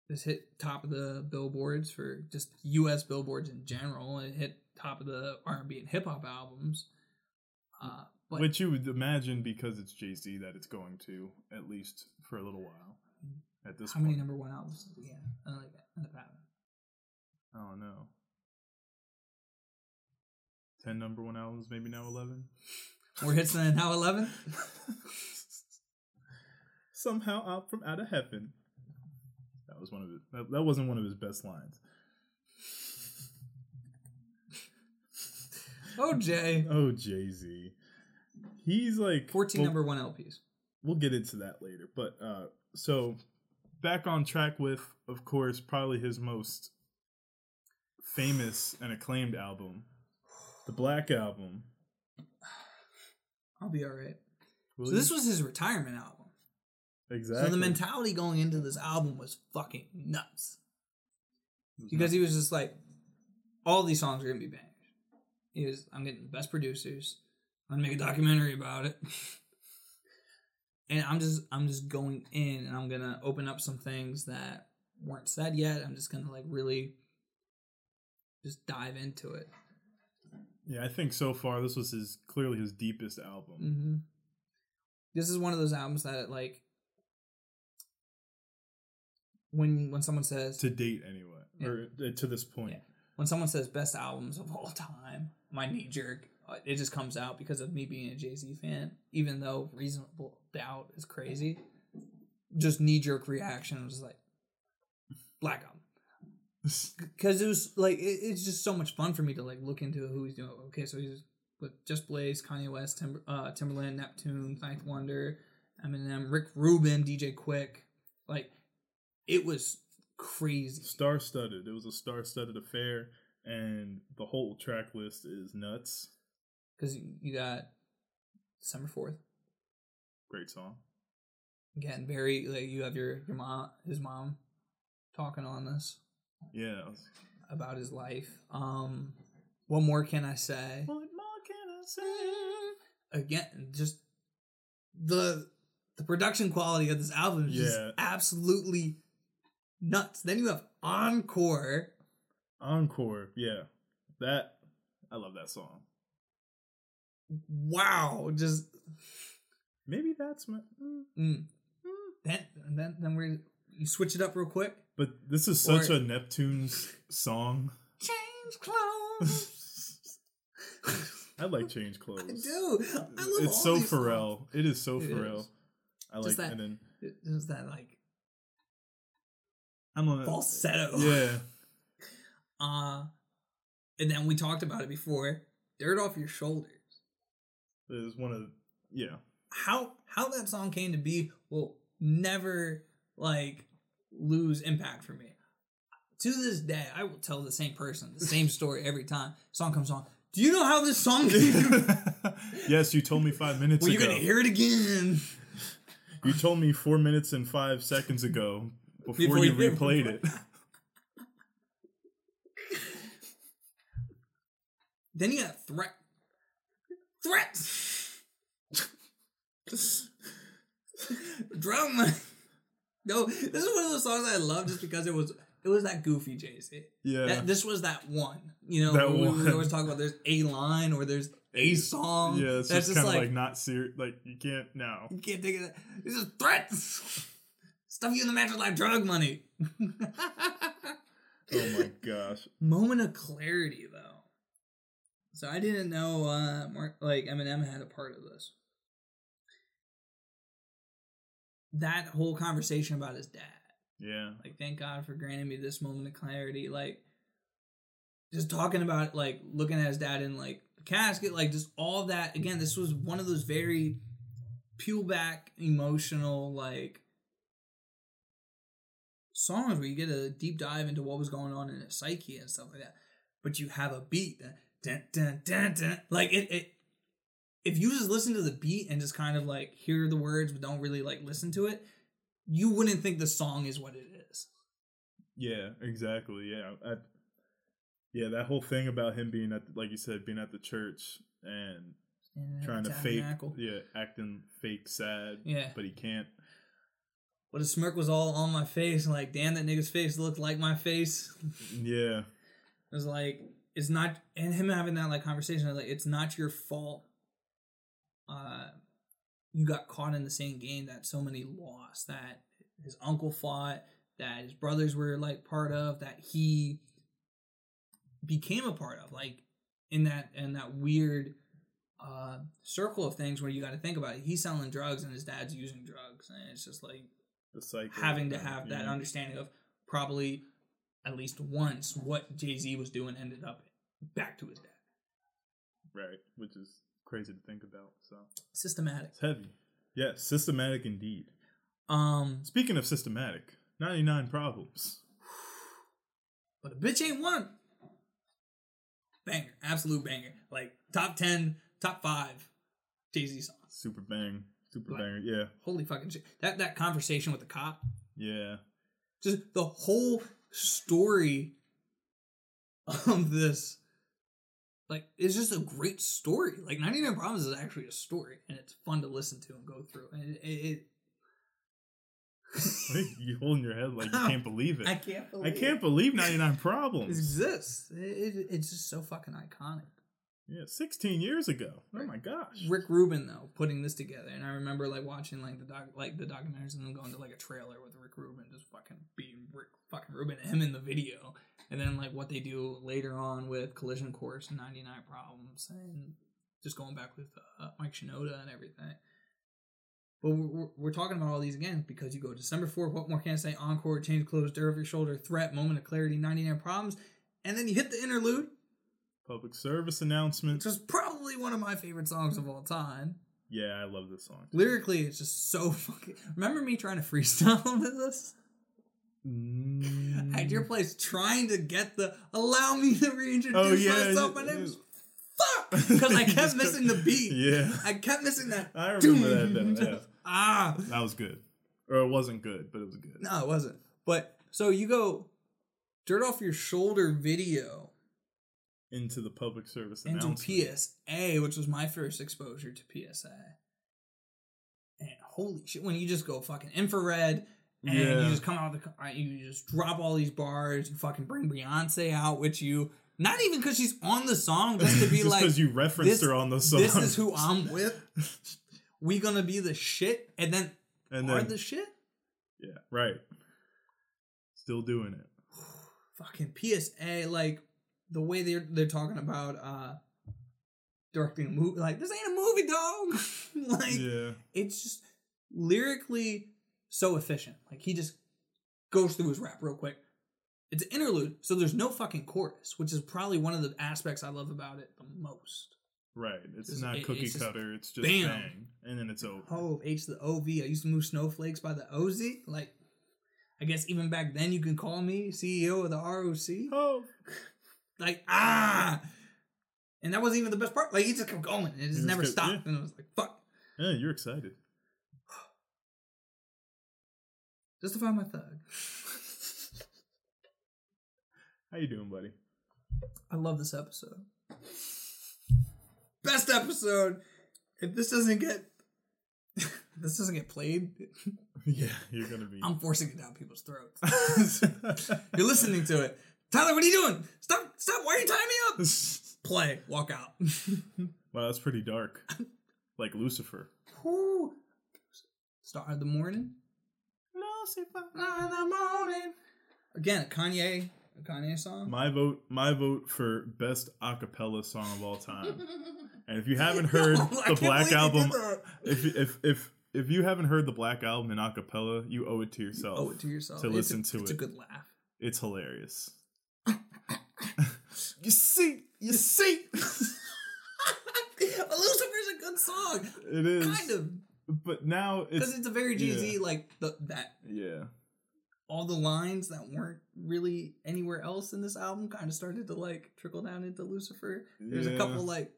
this hit top of the billboards for just U.S. billboards in general. It hit top of the R&B and hip hop albums. Uh, but Which you would imagine because it's Jay Z that it's going to at least for a little while. At this how point, many number one albums? have? I like that. I don't know. Ten number one albums, maybe now eleven. More hits than now eleven. Somehow out from out of heaven. That was one of his. That, that wasn't one of his best lines. Oh Jay, Oh, Jay Z. He's like fourteen well, number one LPs. We'll get into that later, but uh, so back on track with, of course, probably his most famous and acclaimed album, the Black Album. I'll be all right. Will So you- this was his retirement album. Exactly. So the mentality going into this album was fucking nuts. Because he was just like, all these songs are gonna be bangers. He was, I'm getting the best producers. I'm gonna make a documentary about it. and I'm just I'm just going in and I'm gonna open up some things that weren't said yet. I'm just gonna like really just dive into it. Yeah, I think so far this was his clearly his deepest album. hmm This is one of those albums that like when when someone says To date, anyway, Yeah. or uh, to this point. Yeah. when someone says best albums of all time, my knee jerk uh, it just comes out because of me being a Jay Z fan. Even though Reasonable Doubt is crazy, just knee jerk reaction was like Black Album because it was like it, it's just so much fun for me to like look into who he's doing. Okay, so he's with Just Blaze, Kanye West, Timber, uh, Timbaland, Neptune, Ninth Wonder, Eminem, Rick Rubin, DJ Quik. Like it was crazy. Star studded. It was a star studded affair, and the whole track list is nuts. because you got December fourth. Great song. Again, very like you have your your mom, his mom, talking on this Yeah. about his life. Um, what more can I say? What more can I say? Again, just the the production quality of this album is Yeah. just absolutely nuts. Then you have encore. Encore. Yeah. That I love that song. Wow, just Maybe that's my. mm. mm. then then then we you switch it up real quick. But this is such Or- a Neptune's song. Change clothes. I like change clothes. I do. I love It's so these songs. Pharrell. It is so It Pharrell. is. I like Just that- and then There's that like I'm on falsetto. Yeah. Uh and then we talked about it before. Dirt off your shoulders. It is one of yeah. How how that song came to be will never like lose impact for me. To this day, I will tell the same person the same story every time song comes on. Do you know how this song came? yes, you told me five minutes Well, you're gonna hear it again. You told me four minutes and five seconds ago before, Before you you- replayed it. Then you got threat. Threats. Drum. No, this is one of those songs I love just because it was it was that goofy Jay Z. Yeah. That, this was that one. You know, That we, we always talk about there's a line or there's a song. yeah, it's that's just kind of like, not serious. Like you can't no. you can't think of that. This is threats. Stuff you in the mattress like drug money. Oh my gosh. Moment of clarity though. So I didn't know uh Mark, like Eminem had a part of this. That whole conversation about his dad. Yeah. Like thank God for granting me this moment of clarity. Like just talking about like looking at his dad in like the casket, like just all that. Again, this was one of those very peel back emotional like songs where you get a deep dive into what was going on in his psyche and stuff like that. But you have a beat, dun, dun, dun, dun, like it, it. If you just listen to the beat and just kind of like hear the words but don't really like listen to it, you wouldn't think the song is what it is. Yeah, exactly. Yeah. I, yeah, that whole thing about him being at like you said, being at the church and trying to fake yeah, acting fake sad. Yeah. But he can't. But his smirk was all on my face, like, damn, that nigga's face looked like my face. Yeah. It was like it's not, and him having that like conversation, like it's not your fault. Uh, you got caught in the same game that so many lost. That his uncle fought, that his brothers were like part of, that he became a part of, like in that in that weird uh circle of things where you got to think about it. He's selling drugs and his dad's using drugs, and it's just like The cycle. having to have that yeah. understanding of probably at least once what Jay Z was doing ended up back to his dad. Right. Which is crazy to think about. So Systematic. it's heavy. Yeah, systematic indeed. Um, Speaking of systematic, 99 problems. but a bitch ain't one. Banger, absolute banger. Like top ten, top five Jay Z songs. Super bang. Super Like- banger. Yeah. Holy fucking shit! That that conversation with the cop, Yeah. just the whole story of this, like, it's just a great story. Like, 99 Problems is actually a story, and it's fun to listen to and go through. And it, it, you holding your head like you can't believe it. I I, can't believe can't believe 99 it Problems. exists. It, it, it's just so fucking iconic. Yeah, 16 years ago. Oh my gosh. Rick Rubin though putting this together, and I remember like watching like the doc, like the documentaries, and then going to like a trailer with Rick Rubin just fucking being Rick fucking Rubin, him in the video, and then like what they do later on with Collision Course and 99 Problems, and just going back with uh, Mike Shinoda and everything. But we're, we're, we're talking about all these again because you go December 4th, what more can I say? Encore, change clothes, dirt off your shoulder, threat, moment of clarity, 99 problems, and then you hit the interlude, Public service announcement. which is probably one of my favorite songs of all time. Yeah, I love this song. Lyrically, it's just so fucking. Remember me trying to freestyle with this Mm. at your place, trying to get the "allow me to reintroduce Oh, yeah, myself." My name's fuck because I kept missing the beat. Yeah. I kept missing that. I remember that though. Yeah. Ah, That was good. Or it wasn't good, but it was good. no, it wasn't. But so you go dirt off your shoulder video Into the public service into. PSA, which was my first exposure to PSA. And holy shit, when you just go fucking infrared and Yeah. you just come out of the you just drop all these bars, you fucking bring Beyonce out with you. Not even because she's on the song, just to be Just like, because you referenced her on the song. this is who I'm with. We gonna be the shit, and then and are then, the shit. yeah, right. Still doing it. Fucking PSA, like the way they're they're talking about uh directing a movie. Like this ain't a movie, dog. like Yeah. it's just lyrically so efficient. Like he just goes through his rap real quick. It's an interlude, so there's no fucking chorus, which is probably one of the aspects I love about it the most. Right. It's Just- not it- cookie it's just cutter. It's just bam. bang. And then it's over. Oh, H to the OV. I used to move snowflakes by the OZ. Like, I guess even back then you can call me CEO of the ROC. Oh. Like, ah! And that wasn't even the best part. Like, he just kept going. It just just never kept- stopped. yeah. And I was like, fuck. Yeah, you're excited. Justify my thug. How you doing, buddy? I love this episode. Best episode. If this doesn't get this doesn't get played, yeah, you're gonna be. I'm forcing it down people's throats. You're listening to it. Tyler, what are you doing? Stop! Stop! Why are you tying me up? Play. Walk out. wow, that's pretty dark. Like Lucifer. Whew. Star of the morning. Lucifer of the morning. Again, a Kanye, a Kanye song. My vote. My vote for best a cappella song of all time. And if you haven't heard I the Black Album, if if if if you haven't heard the Black Album in a cappella, you owe it to yourself. owe it to yourself to It's a- listen to It's it. It's a good laugh. It's hilarious. you see, you see, Lucifer's a good song, it is kind of, But now it's because it's a very Jay Z yeah. like the, that. yeah, All the lines that weren't really anywhere else in this album kind of started to like trickle down into Lucifer. There's a couple like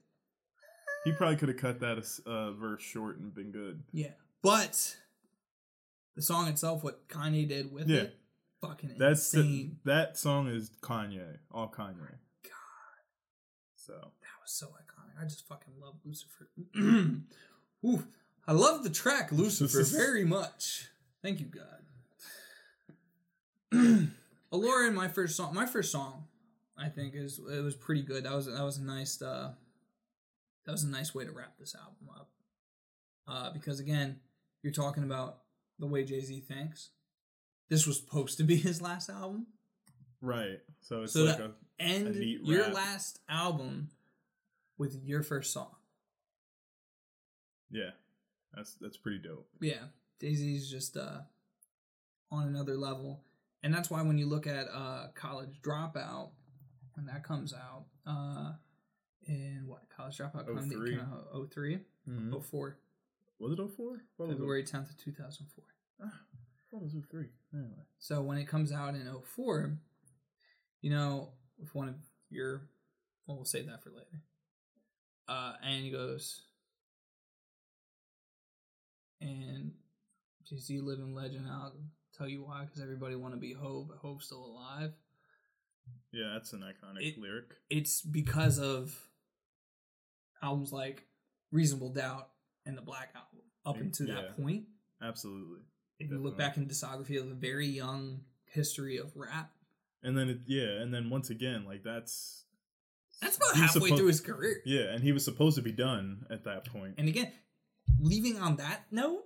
he probably could have cut that uh, verse short and been good. yeah, but the song itself, what Kanye did with Yeah. it, fucking That's the- that song is Kanye, all Kanye. God. So That was so iconic. I just fucking love Lucifer. Ooh, I love the track Lucifer very much. Thank you, God. Allure in my first song, my first song, I think is it was pretty good. That was that was a nice uh, that was a nice way to wrap this album up. Uh, because again, you're talking about the way Jay Z thinks. This was supposed to be his last album. right, so it's So like a End neat your wrap. last album with your first song. yeah, that's that's pretty dope. Yeah, Jay Z's just uh, on another level, and that's why when you look at uh, College Dropout, when that comes out, uh, in what College Dropout? come- 03. came out 03? Mhm. 04, Was it 04? What it? February 10th of 2004. What was 03? Anyway. So when it comes out in 04, you know, with one of your, well, we'll save that for later. Uh, and he goes, Jay Z living legend. I'll tell you why. Because everybody want to be Hov, but Hov's still alive. Yeah, that's an iconic It- lyric. It's because of albums like Reasonable Doubt and the Black Album. Up Yeah. until that point, Absolutely. if you look back in the discography of a very young history of rap, And then it, yeah, and then once again, like that's that's about halfway suppo- through his career. Yeah, and he was supposed to be done at that point. And again, leaving on that note,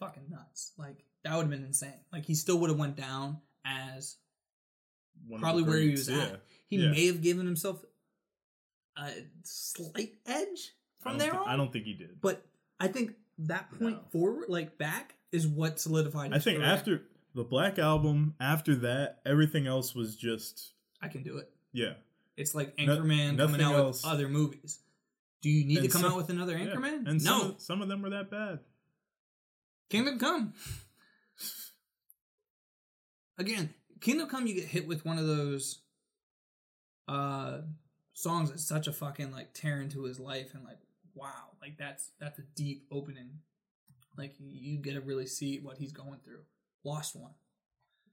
fucking nuts. Like that would have been insane. Like he still would have went down as One probably where he was at. He Yeah. may have given himself a slight edge from there on. I don't think he did. But I think that point No. forward, like back, is what solidified. I think career. after the Black album, after that, everything else was just I can do it. yeah. It's like No- Anchorman coming out else. with other movies. Do you need to come some- out with another yeah. Anchorman? And some no. of, some of them were that bad. Kingdom Come. Again, Kingdom Come, you get hit with one of those uh songs that's such a fucking like tear into his life and like wow, like that's that's a deep opening. Like you get to really see what he's going through. Lost one.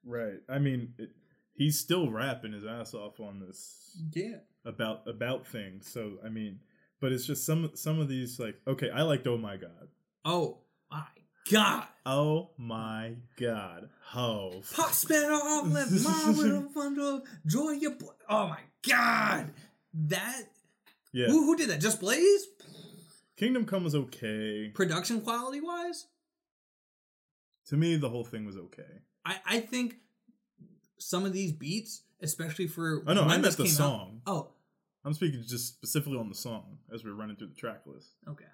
Right. I mean, it, he's still rapping his ass off on this Yeah. about about things. So I mean, but it's just some some of these like okay, I liked Oh My God. Oh my god. Oh my God, Hov. Pop spin off left mom with a bundle joy. Your bl- oh my god. That Yeah, who who did that? Just Blaze? Kingdom Come was okay. Production quality wise? To me, the whole thing was okay. I, I think some of these beats, especially for Oh no, I meant the came out- song. oh, I'm speaking just specifically on the song as we're running through the track list. okay.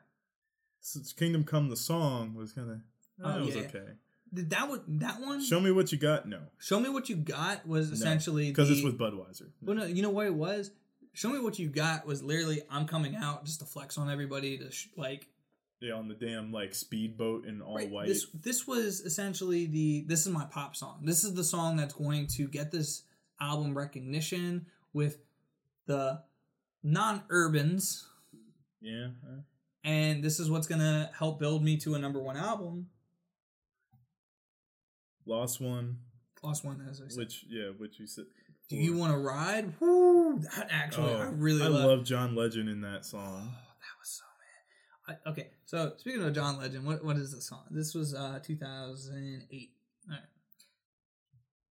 Since Kingdom Come, the song was kind of eh, Oh, it was yeah. okay. Did that one that one? Show me what you got. No, Show me what you got was essentially because it's with Budweiser. Well, no, you know what it was. Show me what you got was literally I'm coming out just to flex on everybody to sh- like Yeah, on the damn like speedboat in all Right, white. This this was essentially the this is my pop song. This is the song that's going to get this album recognition with the non-urbans, yeah, and this is what's gonna help build me to a number one album. lost one. Lost one, as I said. Which yeah, which you said. Do you want to ride? Woo! That actually, I really Oh, I love. love John Legend in that Oh, song. that was so man. I, okay, so speaking of John Legend, what what is the song? This was uh 2008. All right.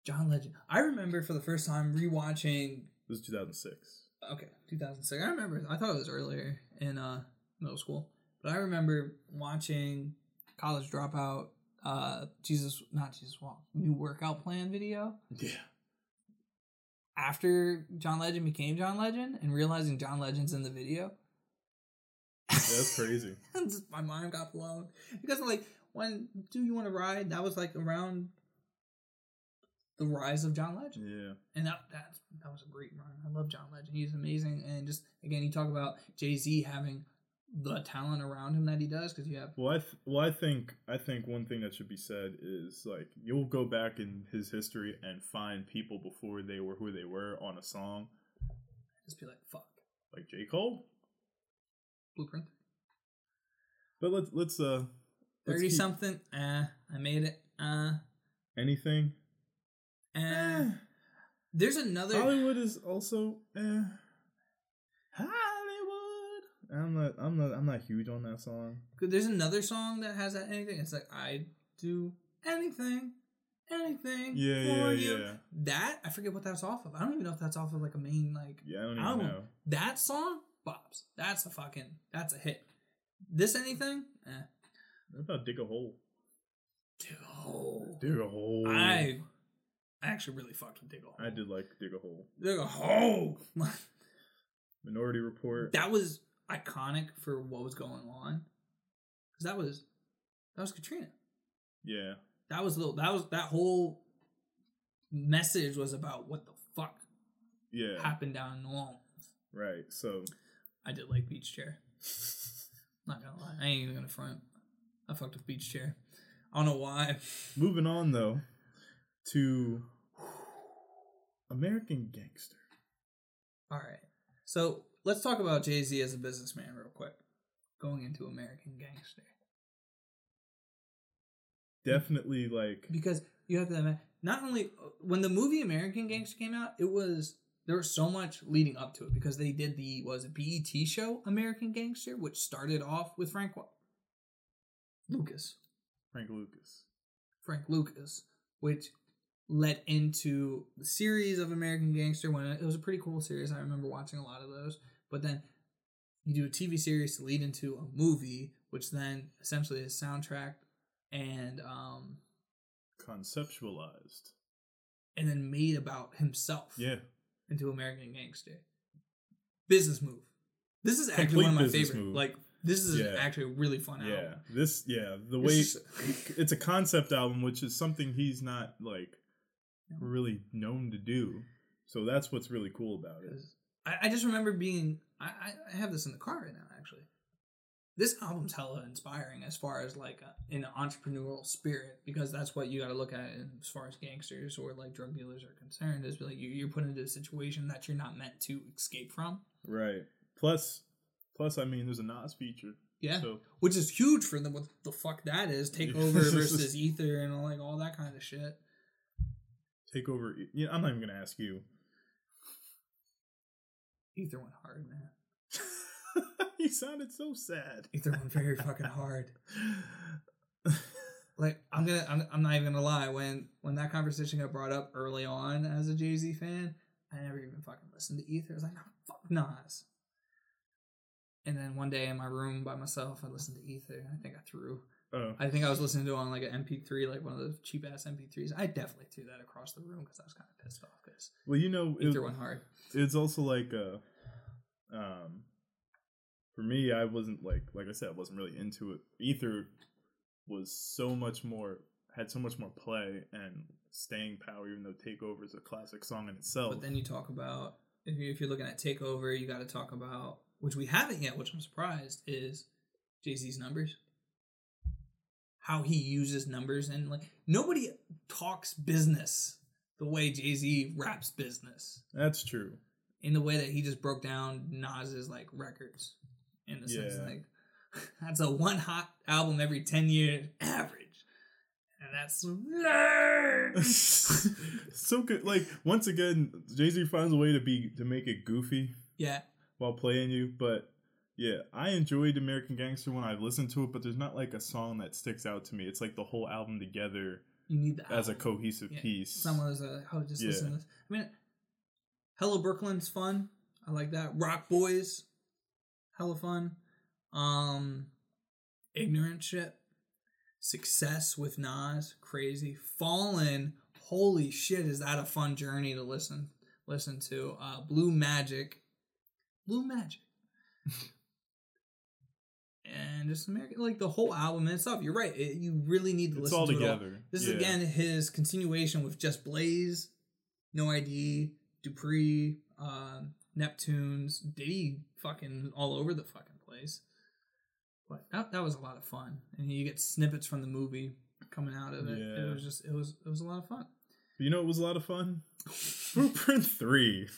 John Legend. I remember for the first time rewatching. It was 2006. Okay, 2006. I remember. I thought it was earlier in uh middle school, but I remember watching College Dropout. Uh, Jesus, not Jesus Walk, new workout plan video Yeah, after John Legend became John Legend and realizing John Legend's in the video. that's crazy. My mind got blown because I'm like when do you want to ride? That was like around the rise of John Legend, Yeah, and that that that was a great run. I love John Legend. He's amazing, and just again, you talk about Jay Z having the talent around him that he does because you have Well, I th- well, I think I think one thing that should be said is like you'll go back in his history and find people before they were who they were on a song, just be like fuck like J Cole. blueprint But let's let's uh let's thirty keep- something. Uh, I made it. Uh, anything. Eh. There's another. Hollywood is also eh. Hollywood. I'm not. I'm not. I'm not huge on that song. There's another song that has that anything. It's like I do anything, anything Yeah, for yeah, you. yeah. That I forget what that's off of. I don't even know if that's off of like a main like Yeah, I don't even album. know. That song, Bob's. That's a fucking. That's a hit. This anything? Eh. What about dig a hole? Dude, Dig a hole. I I actually really fucked with Dig a Hole. I did like dig a hole. Dig a Hole. Minority Report. that was iconic for what was going on. Cause that was that was Katrina. yeah. That was little. That was that whole message was about what the fuck Yeah. happened down in New Orleans. Right. So I did like Beach Chair. Not gonna lie, I ain't even gonna front. I fucked with Beach Chair. I don't know why. moving on though to American Gangster. All right, so let's talk about Jay Z as a businessman real quick. Going into American Gangster. definitely like because you have to not only uh, when the movie American Gangster came out, it was there was so much leading up to it because they did the was it BET show American Gangster, which started off with Frank Wa- Lucas, Frank Lucas. Frank Lucas, which led into the series of American Gangster. When it was a pretty cool series, I remember watching a lot of those. But then you do a TV series to lead into a movie, which then essentially is soundtrack and um Conceptualized. and then made about himself. Yeah. into American Gangster. Business move. This is actually Complete one of my favorite. move. Like this is Yeah. actually a really fun Yeah. album. This yeah, the way it's a concept album which is something he's not like. Really known to do. So that's what's really cool about it. I, I just remember being. I, I- have this in the car right now. Actually, this album's hella inspiring as far as like uh, a, an entrepreneurial spirit because that's what you got to look at as far as gangsters or like drug dealers are concerned. Is like you, you're put into a situation that you're not meant to escape from. Right. Plus plus I mean there's a Nas feature. Yeah, So which is huge for them. What the fuck that is? Takeover versus Ether and all, like all that kind of shit. Take over yeah, I'm not even gonna ask you. Ether went hard, man. you sounded so sad. Ether went very fucking hard. Like I'm gonna, I'm, I'm not even gonna lie. When when that conversation got brought up early on as a Jay Z fan, I never even fucking listened to Ether. I was like, no, fuck Nas. And then one day in my room by myself, I listened to Ether. I think I threw. Oh. I think I was listening to it on like an MP3, like one of those cheap ass MP3s. I definitely threw that across the room because I was kind of pissed off because Well, you know, it, Ether went hard. it's also like uh um for me I wasn't like like I said I wasn't really into it. Ether was so much more had so much more play and staying power even though Takeover is a classic song in itself. But then you talk about if, you, if you're looking at takeover, you got to talk about which we haven't yet, which I'm surprised is Jay Z's numbers. How he uses numbers and like nobody talks business the way Jay Z raps business That's true. in the way that he just broke down Nas's like records in the sense like that's a one hot album every ten years average, and that's so good like once again Jay-Z finds a way to be to make it goofy yeah. while playing you, but yeah, I enjoyed American Gangster when I listened to it, but there's not like a song that sticks out to me. It's like the whole album together You need the as a cohesive Yeah, piece. Someone was uh, oh, just Yeah. listen to this. I mean, Hello Brooklyn's fun. I like that. Roc Boys, hella fun. Um, ignorant shit. Success with Nas, crazy. Fallen, holy shit, is that a fun journey to listen listen to? Uh, Blue Magic, Blue Magic. And just American, like the whole album and stuff. You're right. It, you really need to it's listen all to it all. together. This is again his continuation with Just Blaze, No ID, Dupri, um, Neptunes, Diddy, fucking all over the fucking place. But that that was a lot of fun, and you get snippets from the movie coming out of it. Yeah. It was just it was it was a lot of fun. You know, it was a lot of fun. Blueprint Three.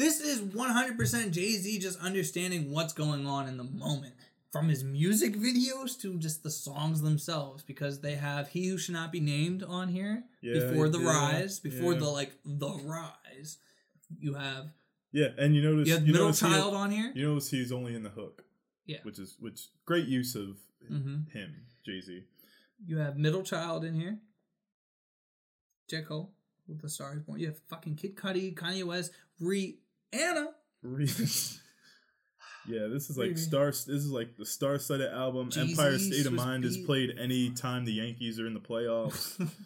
This is 100% Jay Z just understanding what's going on in the moment. From his music videos to just the songs themselves, because they have He Who Should Not Be Named on here Yeah, before the yeah, rise, before yeah. the like the rise. You have Yeah, and you notice you have you Middle notice he- Child on here. you notice he's only in the hook. Yeah. which is which great use of hmm him, Jay Z. You have Middle Child in here. J. Cole with the Stars Born. You have fucking Kid Cudi, Kanye West, Rihanna. yeah, this is like star. This is like the star-studded album. Jeezy, Empire State of Mind is played any time the Yankees are in the playoffs.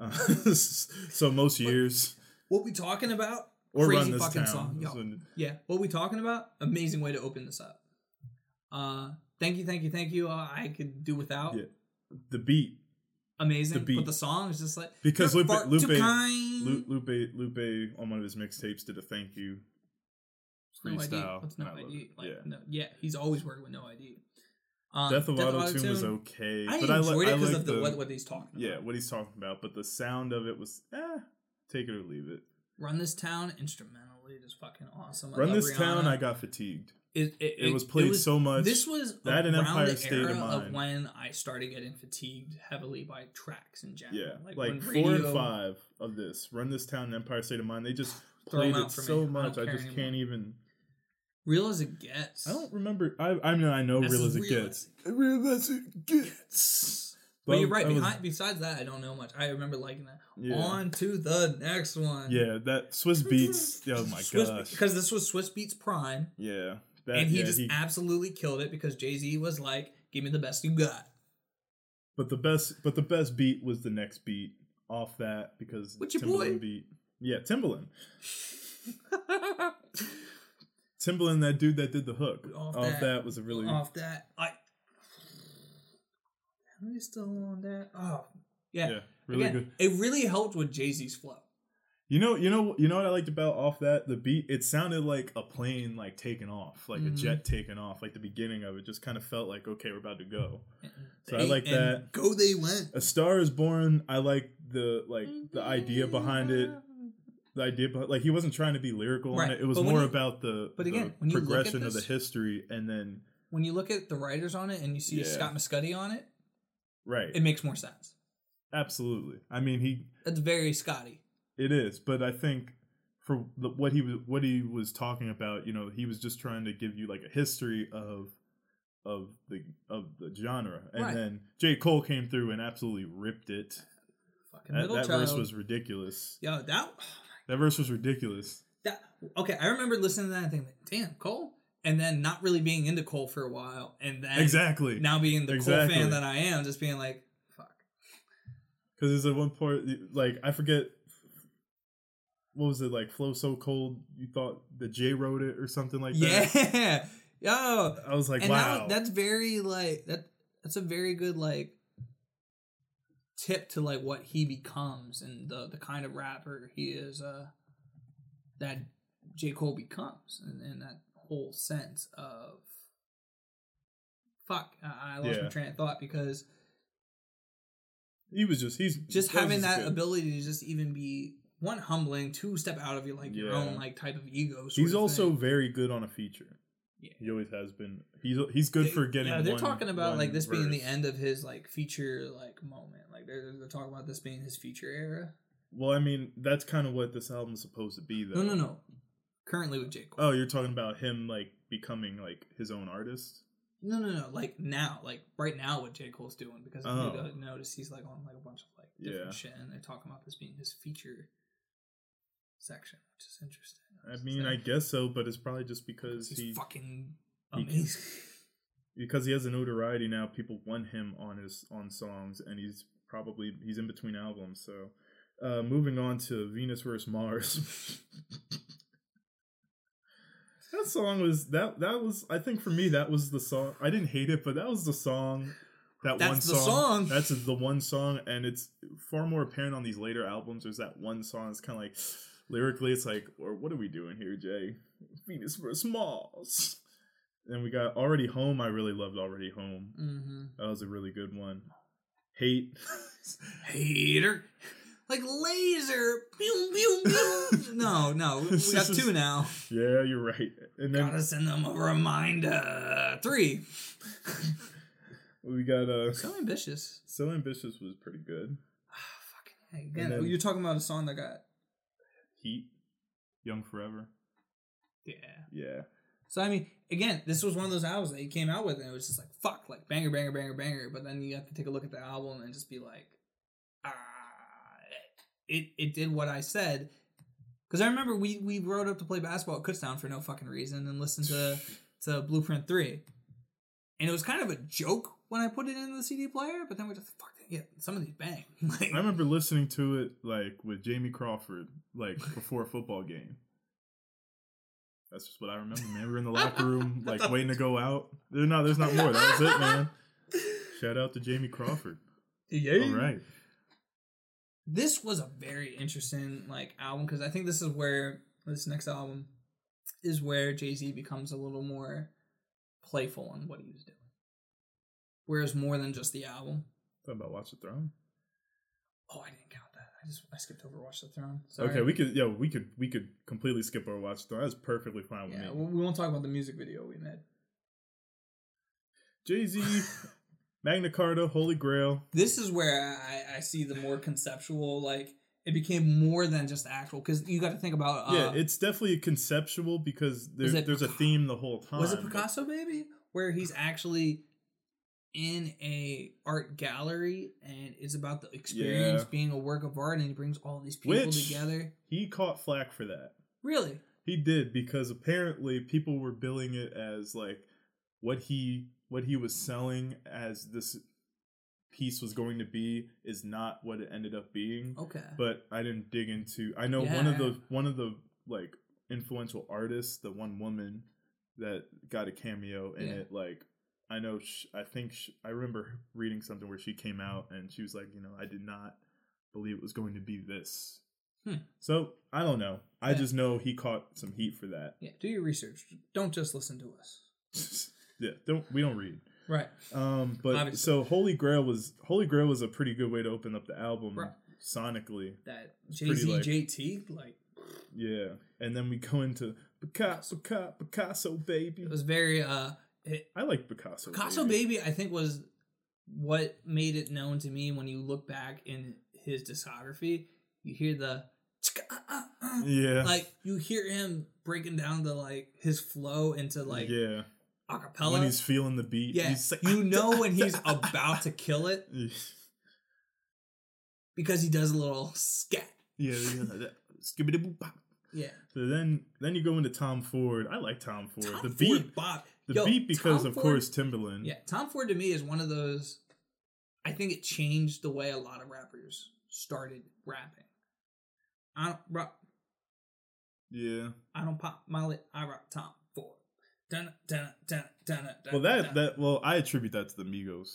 Uh, so most years, what we talking about? or Crazy run this fucking town. song. Yo. Yeah, what we talking about? Amazing way to open this up. Uh, thank you, thank you, thank you. Uh, I could do without. Yeah. the beat Amazing, The beat. but the song is just like Because "You're Lupe- Lupe- kind." Lu- Lupe Lupe on one of his mixtapes did a thank you no ID. What's no ID? Like, yeah. no, yeah, he's always working with no ID. Um, Death of Auto Auto-Tune, was okay, I but I, enjoyed li- it because of the, the what, what he's talking about. yeah what he's talking about. But the sound of it was eh, take it or leave it. Run This Town, instrumentally, just fucking awesome. I Run this town, I got fatigued. it, it, It was played so much. This was That around Empire the State era of of Mind. when I started getting fatigued heavily by tracks in general. Yeah, like, when four radio- and five of this. Run this town, Empire State of Mind. They just played it so me. Much. don't I, just anymore. can't even. Real as it gets. I don't remember. I I mean I know That's real as it real gets. Real as it gets. But you're right. I was- besides that, I don't know much. I remember liking that. Yeah. On to the next one. Yeah, that Swizz Beatz. oh my Swizz, gosh. Because this was Swizz Beatz Prime, Yeah, that, and he yeah, just absolutely killed it because Jay Z was like, "Give me the best you got." But the best, but the best beat was the next beat off that because Timbaland beat. Yeah, Timbaland. Timbaland, that dude that did the hook Off off, that- that. was a really off that. I. Am I still on that? Oh, yeah. yeah, really Again, good. It really helped with Jay Z's flow. You know, you know, you know what I liked about off that the beat. It sounded like a plane like taking off, like a Mhm. jet taking off. Like the beginning of it just kind of felt like okay, we're about to go. And So I like that. Go they went. A Star is Born. I like the like the idea behind it. The idea, behind, like he wasn't trying to be lyrical Right, on it. It was but more you- about the, but the again, when you look at progression of the history, and then When you look at the writers on it and you see Yeah. Scott Mescudi on it, right, it makes more sense. absolutely. I mean, he That's very Scotty. It is, but I think for the, what he was what he was talking about, you know, he was just trying to give you like a history of of the of the genre, and Right. then J Cole came through and absolutely ripped it. Fucking That, middle that child. verse was ridiculous. Yo, that That verse was ridiculous. that okay. I remember listening to that and thinking, "Damn, Cole," and then not really being into Cole for a while, and then exactly, now being the Cole fan that I am, just being like, "Fuck." because there's a one part like I forget. What was it like? Flow so cold, you thought that Jay wrote it or something like that. Yeah, yo, I was like, wow. that, that's very like that. That's a very good like tip to like what he becomes and the the kind of rapper he is. Uh, that J Cole becomes, and, and that whole sense of fuck. I, I lost Yeah. my train of thought because he was just he's just having that good. ability to just even be one humbling, two step out of your like your own like type of ego. He's also thing. very good on a feature. Yeah. He always has been. He's he's good They- for getting. Yeah, they're one- talking about like this being the end of his like feature like moment. Like they're they're talking about this being his feature era. Well, I mean, that's kind of what this album's supposed to be, though. No, no, no. Currently with J Cole. Oh, you're talking about him like becoming like his own artist. No, no, no. Like now, like right now, what J Cole's doing because Oh. you notice he's like on like a bunch of like different Yeah. shit, and they're talking about this being his feature section, which is interesting. I mean, I guess so, but it's probably just because he's he fucking he- amazing. because he has a notoriety now. People want him on his on songs, and he's probably he's in between albums. So, uh, moving on to Venus versus Mars. that song was that that was I think for me that was the song. I didn't hate it, but that was the song. That That's one the song, song. That's the one song, and it's far more apparent on these later albums. There's that one song. It's kind of like lyrically, it's like, or what are we doing here, Jay? Venus versus Mars. Then we got Already Home. I really loved Already Home. mm-hmm. That was a really good one. Hate. Hater. Like laser. Pew, pew, pew. no, no. We got two now. yeah, you're right. And then Gotta send them a reminder. Three. we got uh So ambitious. So Ambitious was pretty good. Fucking hey, again, then- you're talking about a song that got Heat. Young Forever. yeah. Yeah. So I mean, again, this was one of those albums that he came out with, and it was just like fuck, like banger, banger, banger, banger. But then you have to take a look at the album and just be like, ah, it it did what I said. Because I remember we we rode up to play basketball at Kutztown for no fucking reason and listened to to Blueprint Three, and it was kind of a joke when I put it in the CD player. But then we're just fuck, yeah, some of these bang. like, I remember listening to it like with Jamie Crawford, like before a football game. That's just what I remember, man. We were in the locker room, like waiting to go out. There, no, there's not more. That was it, man. Shout out to Jamie Crawford. yeah. All right. this was a very interesting like album because I think this is where this next album is where Jay Z becomes a little more playful on what he was doing. Whereas more than just the album. Talking about Watch the Throne. Oh, I didn't count that. I just I skipped over Watch the Throne. Sorry. Okay, we could. Yeah, we could. We could completely skip over watch. The Throne. That's perfectly fine with Yeah, me. we we won't talk about the music video we made. Jay Z, Magna Carta, Holy Grail. This is where I, I see the more conceptual, like it became more than just actual. Because you got to think about. Uh, yeah, it's definitely conceptual because there, there's a theme the whole time. was it Picasso Baby where he's actually in a art gallery and it's about the experience Yeah. being a work of art and he brings all these people Which- together. He caught flack for that. Really? He did because apparently people were billing it as like what he what he was selling as this piece was going to be is not what it ended up being. Okay. But I didn't dig into. I know one of the one of the like influential artists, the one woman that got a cameo in Yeah. it. Like I know, sh I think sh I remember reading something where she came out and she was like, you know, I did not believe it was going to be this. Hmm. So I don't know. I Yeah. just know he caught some heat for that. yeah, do your research. Don't just listen to us. yeah, don't we don't read. Right. Um, but Obviously. so Holy Grail was Holy Grail was a pretty good way to open up the album Right. sonically. That Jay Z like- JT, like Yeah, and then we go into Picasso, Picasso, Picasso, baby. it was very uh it, I like Picasso. Picasso Baby, I think, was what made it known to me when you look back in his discography. You hear the Yeah, like you hear him breaking down the like his flow into like yeah. Acapella. When he's feeling the beat, yeah, he's like, you know when he's about to kill it because he does a little scat. yeah. that- Skibbity boop bop. Yeah, So then, then you go into Tom Ford. I like Tom Ford. Tom the Ford beat, bop. the Yo, beat, because Tom of Ford- course Timbaland. Yeah, Tom Ford to me is one of those. I think it changed the way a lot of rappers started rapping. I don't rock. yeah. I don't pop my lip. I rock Tom. Dun, dun, dun, dun, dun, Well, that that well, I attribute that to the Migos.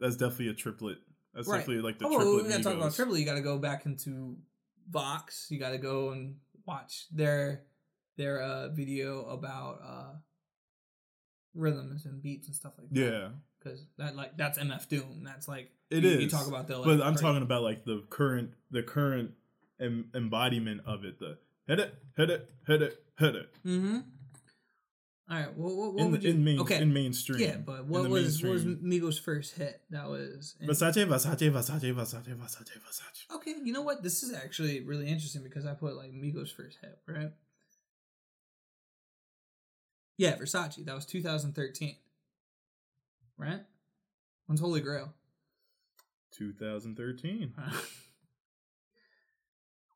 That's definitely a triplet. That's Right. definitely like the oh, triplet we gotta Migos. talk about triple. You gotta go back into Vox. You gotta go and watch their their uh video about uh rhythms and beats and stuff like that. yeah, because that like that's MF Doom. That's like It you, is. You talk about the like, but I'm cra- talking about like the current the current em- embodiment of it. The hit it, hit it, hit it, hit it. Mm-hmm. All right. Well, what, what in the you, in main okay. in mainstream. yeah, but what was what was. Migos' first hit? That was in- Versace, Versace, Versace, Versace, Versace, Versace. okay. You know what? This is actually really interesting because I put like Migos' first hit, right? Yeah, Versace. That was 2013, right? When's Holy Grail? 2013.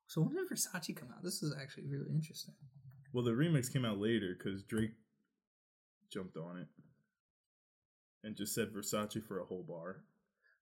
so when did Versace come out? This is actually really interesting. Well, the remix came out later because Drake jumped on it and just said Versace for a whole bar.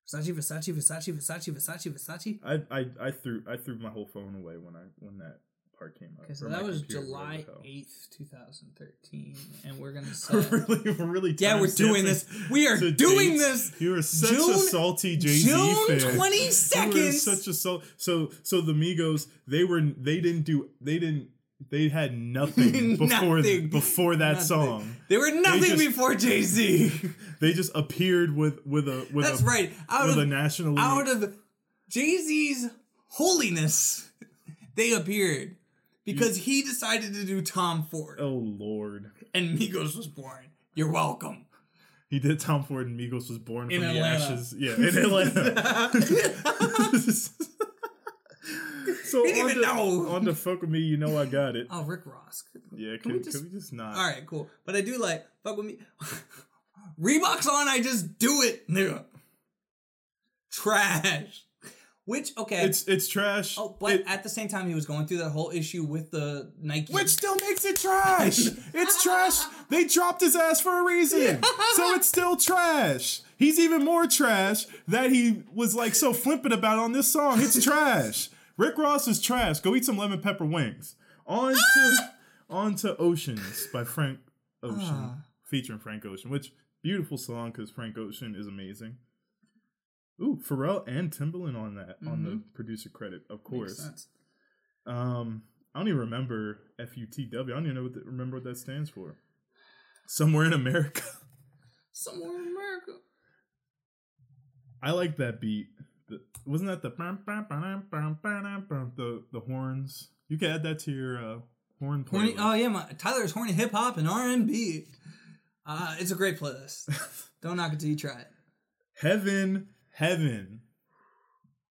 Versace, Versace, Versace, Versace, Versace, Versace. I I, I threw I threw my whole phone away when I when that part came out. Okay, so that was July whatever the hell. eighth, two thousand thirteen, and we're gonna We're really, we're really. Yeah, we're doing this. We are doing this. You are such a salty Jay Z June fan. twenty You seconds. such a salt. So so the Migos they were they didn't do they didn't they had nothing before Nothing. before that Nothing. song. They were nothing just- before Jay Z. They just appeared with with a with That's a right. Out with of a national out of Jay Z's holiness, they appeared because he decided to do Tom Ford, Oh Lord. and Migos was born. You're welcome. He did Tom Ford and Migos was born In from the Atlanta. ashes. Yeah, in Atlanta. He didn't on even to, know. on to fuck with me, you know I got it. Oh, Rick Ross. Yeah, Can can, we can, just- we just not? All right, cool. But I do like fuck with me. Reeboks on, I just do it, nigga. Trash. Which okay. It's it's trash. oh, but It- at the same time, he was going through that whole issue with the Nike. which still makes it trash. it's trash. They dropped his ass for a reason, so it's still trash. He's even more trash that he was like so flippant about on this song. It's trash. Rick Ross is trash. Go eat some lemon pepper wings. On to on to Oceans by Frank Ocean, Ah. featuring Frank Ocean, which beautiful song because Frank Ocean is amazing. Ooh, Pharrell and Timbaland on that on the producer credit, of Mm-hmm. Makes course. sense. Um, I don't even remember FUTW. I don't even know what the, remember what that stands for. Somewhere in America. Somewhere in America. I like that beat, the wasn't that the the the horns? You can add that to your uh, horn Horny, oh yeah, my, Tyler's horny hip hop and R and B. Uh, it's a great playlist. Don't knock it till you try it. heaven, heaven,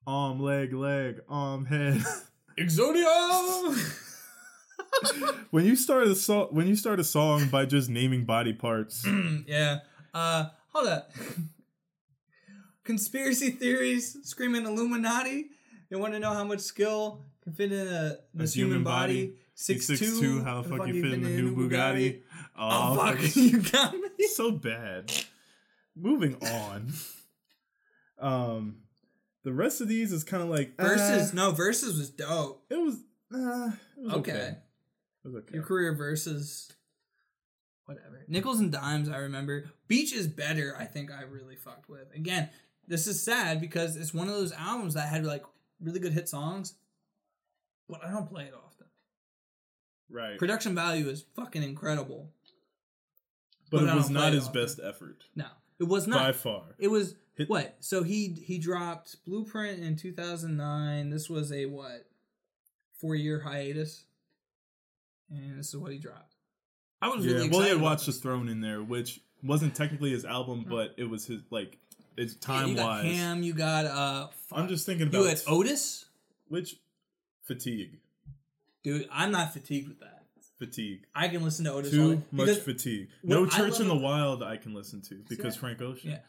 arm, leg, leg, arm, head. Exodia. when you start a song, when you start a song by just naming body parts, yeah. Uh, hold up. Conspiracy theories screaming Illuminati. They want to know how much skill can fit in a this human, human body. body. Six, six two. two, how the fuck you fit in the new Bugatti? Oh, fuck, fuck. you got me. so bad. Moving on. Um, the rest of these is kind of like Versus, uh, no, versus was dope. it was. Uh, it was okay. Okay. It was okay. Your career versus whatever. Nickels and dimes, I remember. Beach is better, I think I really fucked with. Again, this is sad because it's one of those albums that had like really good hit songs, but I don't play it often. right, Production value is fucking incredible. but, but it was don't it his often. best effort No, it was not by far. It was Hit- what? So he he dropped Blueprint in 2009. This was a what? Four year hiatus, and this is what he dropped. I was yeah, really well, he had Watch the. Throne in there, which wasn't technically his album, but it was his like it's Yeah, time you got wise. Ham, you got uh. I'm just thinking about You had Otis, which fatigue, dude. I'm not fatigued with that. fatigue. I can listen to Otis. Too much fatigue. No Church in the Wild I can listen to because? Frank Ocean. Yeah.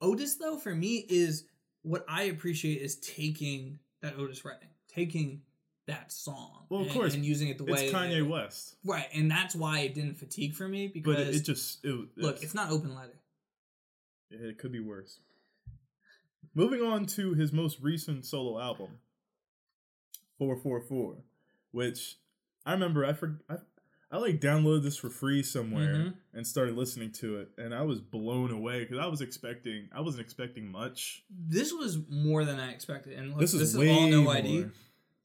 Otis, though, for me is what I appreciate is taking that Otis Redding, taking that song, Well, of and- course, and using it the way It's Kanye West, right? And that's why it didn't fatigue for me because but it, it just it, look, it's not open letter. It could be worse. Moving on to his most recent solo album, Four Four Four, which I remember I for I, I like downloaded this for free somewhere Mhm. and started listening to it, and I was blown away because I was expecting I wasn't expecting much. This was more than I expected, and look, this is this is way all no more, ID.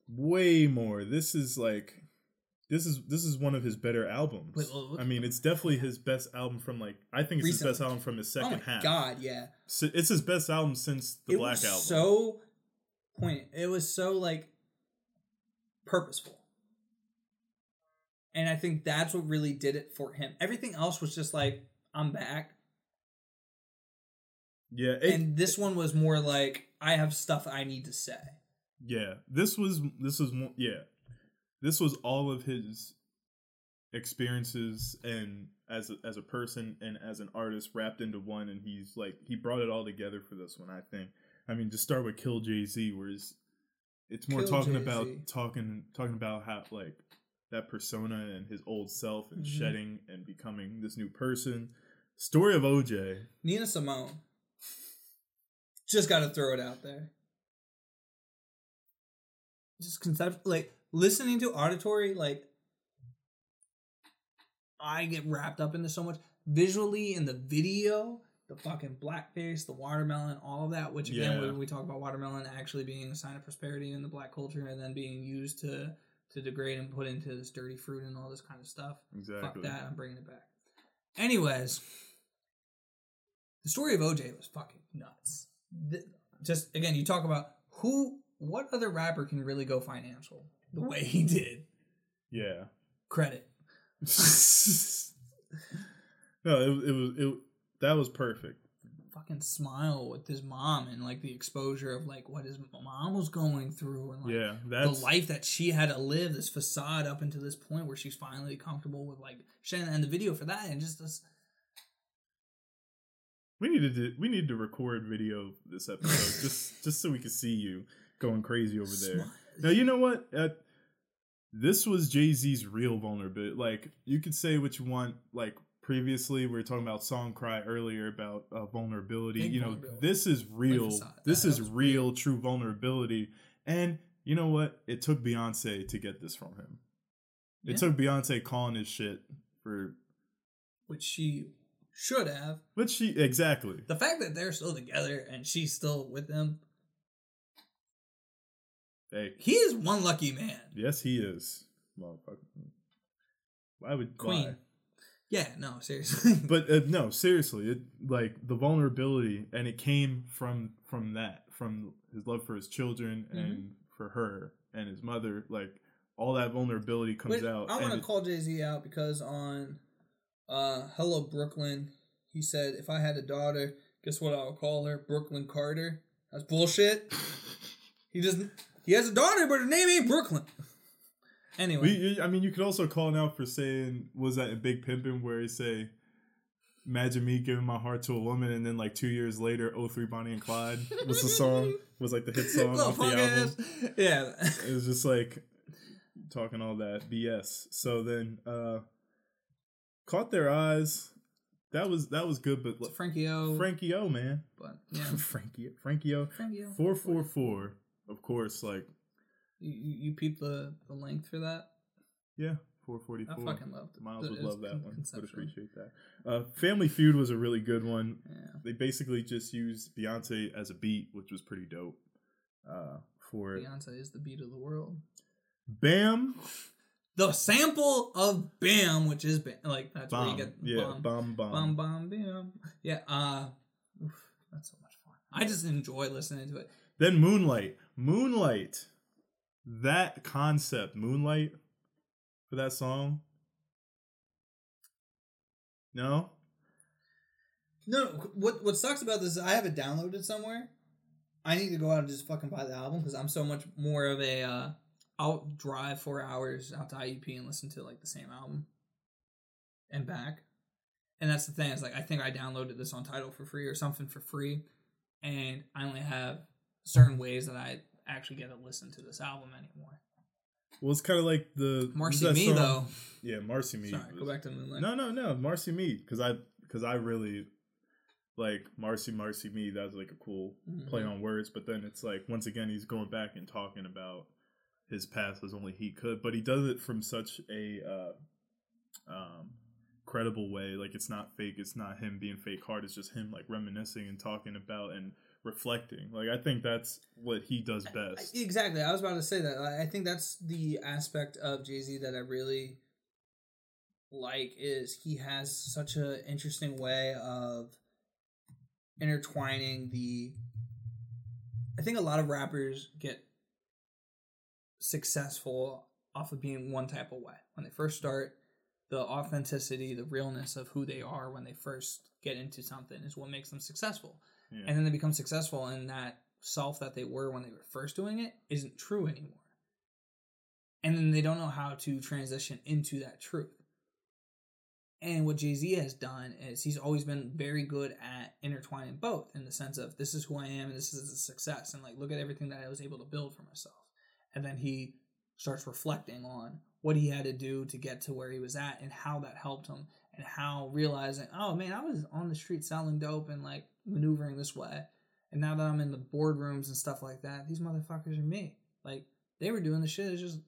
way more. This is like. This is this is one of his better albums. Wait, well, I mean, it's definitely his best album from like I think it's his best album from his Oh second my half. god, yeah. So it's his best album since the it Black was album. so point. It was so like purposeful, and I think that's what really did it for him. Everything else was just like I'm back, yeah, it- and this one was more like I have stuff I need to say. yeah. This was this was more yeah. This was all of his experiences and as a, as a person and as an artist wrapped into one, and he's like he brought it all together for this one. I think. I mean, just start with Kill Jay Z, where it's, it's more Kill talking Jay-Z. about talking talking about how like that persona and his old self and Mhm. shedding and becoming this new person. Story of OJ. Nina Simone. Just got to throw it out there. Just concept like listening to auditory like I get wrapped up into so much visually in the video, the fucking blackface, the watermelon, all of that. Which again, Yeah. when we talk about watermelon actually being a sign of prosperity in the black culture, and then being used to to degrade and put into this dirty fruit and all this kind of stuff. Exactly. Fuck that. I'm bringing it back. Anyways, the story of OJ was fucking nuts. Th- just again, you talk about who, what other rapper can really go financial the way he did. Yeah. Credit. no, it, it was it. That was perfect. Fucking smile with his mom and like the exposure of like what his mom was going through and like Yeah, the life that she had to live, this facade up until this point where she's finally comfortable with like sharing and the video for that and just this we needed to we need to record video this episode just just so we could see you going crazy over there. smile. Now you know what? Uh, this was Jay Z's real vulnerability. Like you could say what you want. Like previously, we were talking about Song Cry earlier about uh, vulnerability. Big you know, this is real. facade. This is real, true vulnerability. And you know what? It took Beyonce to get this from him. It Yeah. took Beyonce calling his shit for which she should have. But she exactly. The fact that they're still together and she's still with him, Hey, he is one lucky man. yes, he is. Motherfucker. Why would Queen. why? Yeah, no, seriously. but uh, no, seriously, it like the vulnerability, and it came from from that, from his love for his children Mhm. and for her and his mother. Like all that vulnerability comes Wait, out. I want to call Jay Z out because on uh, Hello Brooklyn, he said, "If I had a daughter, guess what I would call her? Brooklyn Carter." That's bullshit. He doesn't. He has a daughter, but her name ain't Brooklyn. Anyway, We, I mean, you could also call him out for saying, was that in Big Pimpin' where he say, "Imagine me giving my heart to a woman," and then like two years later, "03 Bonnie and Clyde" was the song, was like the hit song off the album. ass. Yeah. It was just like talking all that BS. So then, uh caught their eyes. That was that was good, but It's Frankie O. Frankie O, man, But yeah, Frankie, Frankie O, Frankie O. four four four. Of course, like You, you peep the the length for that? yeah, 444. I fucking loved it. Miles would love that one. Would appreciate that. Uh, Family Feud was a really good one. Yeah. They basically just used Beyonce as a beat, which was pretty dope. Uh, for it. Beyonce is the beat of the world. Bam, The sample of Bam, which is Bam, like that's where you get yeah, Bam, bomb, bomb. Bam Bam Bam. Yeah, uh oof, that's so much fun. I just enjoy listening to it. Then Moonlight. Moonlight. That concept, Moonlight, for that song. No? No, what what sucks about this is I have it downloaded somewhere. I need to go out and just fucking buy the album because I'm so much more of a uh I'll drive four hours out to IUP and listen to like the same album and back. And that's the thing, is like I think I downloaded this on Tidal for free or something for free, and I only have certain ways that I actually get to listen to this album anymore. Well, it's kind of like the Marcy Me song? though. Yeah, Marcy Me. Sorry, go back to Moonlight. No, no, no, Marcy Me, because I because I really like Marcy Marcy Me. That was like a cool Mhm. play on words, but then it's like once again he's going back and talking about his past as only he could, but he does it from such a uh, um, credible way. Like it's not fake. It's not him being fake hard. It's just him like reminiscing and talking about and reflecting. Like I think that's what he does best. Exactly. I was about to say that. I I think that's the aspect of Jay Z that I really like is he has such an interesting way of intertwining the. I think a lot of rappers get successful off of being one type of way when they first start. The authenticity, the realness of who they are when they first get into something is what makes them successful Yeah. and then they become successful and that self that they were when they were first doing it isn't true anymore. And then they don't know how to transition into that truth. And what jay-z has done is he's always been very good at intertwining both in the sense of this is who i am and this is a success and like look at everything that i was able to build for myself. And then he starts reflecting on what he had to do to get to where he was at and how that helped him and how realizing, oh man, I was on the street selling dope and like maneuvering this way. And now that I'm in the boardrooms and stuff like that, these motherfuckers are me. Like they were doing the shit that's just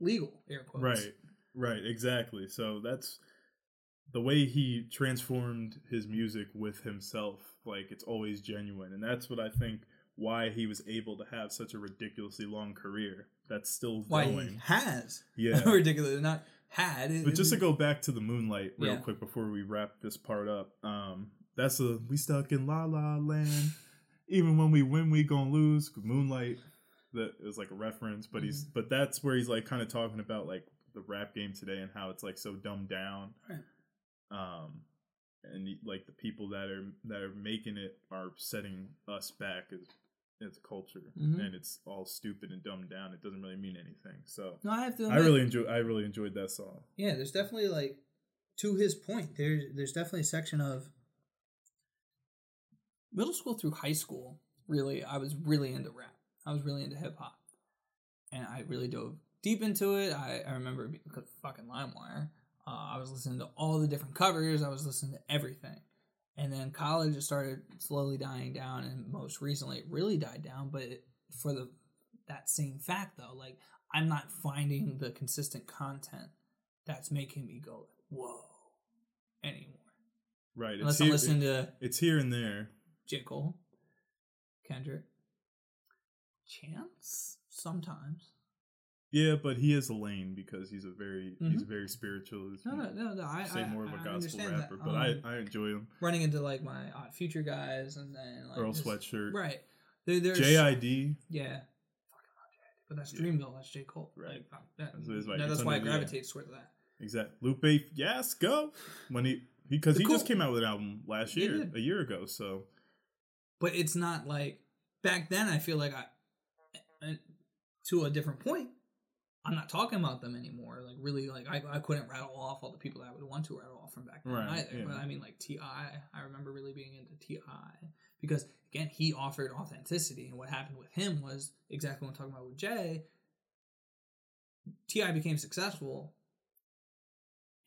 legal, air quotes. Right, right, exactly. So that's the way he transformed his music with himself. Like it's always genuine, and that's what I think why he was able to have such a ridiculously long career that's still Why going. he has Yeah. ridiculous, not had. It- But just to go back to the moonlight real Yeah. quick before we wrap this part up, um, that's a we stuck in la la land. Even when we win, we gonna lose. Moonlight, that is like a reference, but he's Mm-hmm. but that's where he's like kind of talking about like the rap game today and how it's like so dumbed down. Right. Um, and like the people that are that are making it are setting us back as as a culture, Mhm. and it's all stupid and dumbed down. It doesn't really mean anything. So no, I have to. I really enjoy I really enjoyed that song. Yeah, there's definitely like to his point, there's there's definitely a section of middle school through high school, really I was really into rap. I was really into hip hop. And I really dove deep into it. I, I remember because fucking LimeWire. Uh, I was listening to all the different covers. I was listening to everything. And then college it started slowly dying down, and most recently it really died down. But it, for the that same fact though, like I'm not finding the consistent content that's making me go whoa anymore. Right. Unless it's I'm here, listening to it's here and there. J. Cole, Kendrick, Chance sometimes. Yeah, but he has a lane because he's a very he's Mhm. very spiritual. He's No, no, no, no. I say I, more of a gospel rapper, that. but Um, I I enjoy him. running into like my odd future guys and then like Earl just- Sweatshirt, Right. There, there's JID. Yeah. But that's Yeah. Dreamville. That's J Cole. Right. Like, fuck, that, That's what it's like. no, that's why I gravitate towards that. Exactly. Lupe, yes, go when he because The he just came out with an album last year, a year ago. So But it's not like back then. I feel like I, uh, to a different point, I'm not talking about them anymore. Like really, like I, I couldn't rattle off all the people that I would want to rattle off from back then Right, either. yeah. But I mean, like T.I., I remember really being into T.I. because again, he offered authenticity, and what happened with him was exactly what I'm talking about with Jay. T.I. became successful,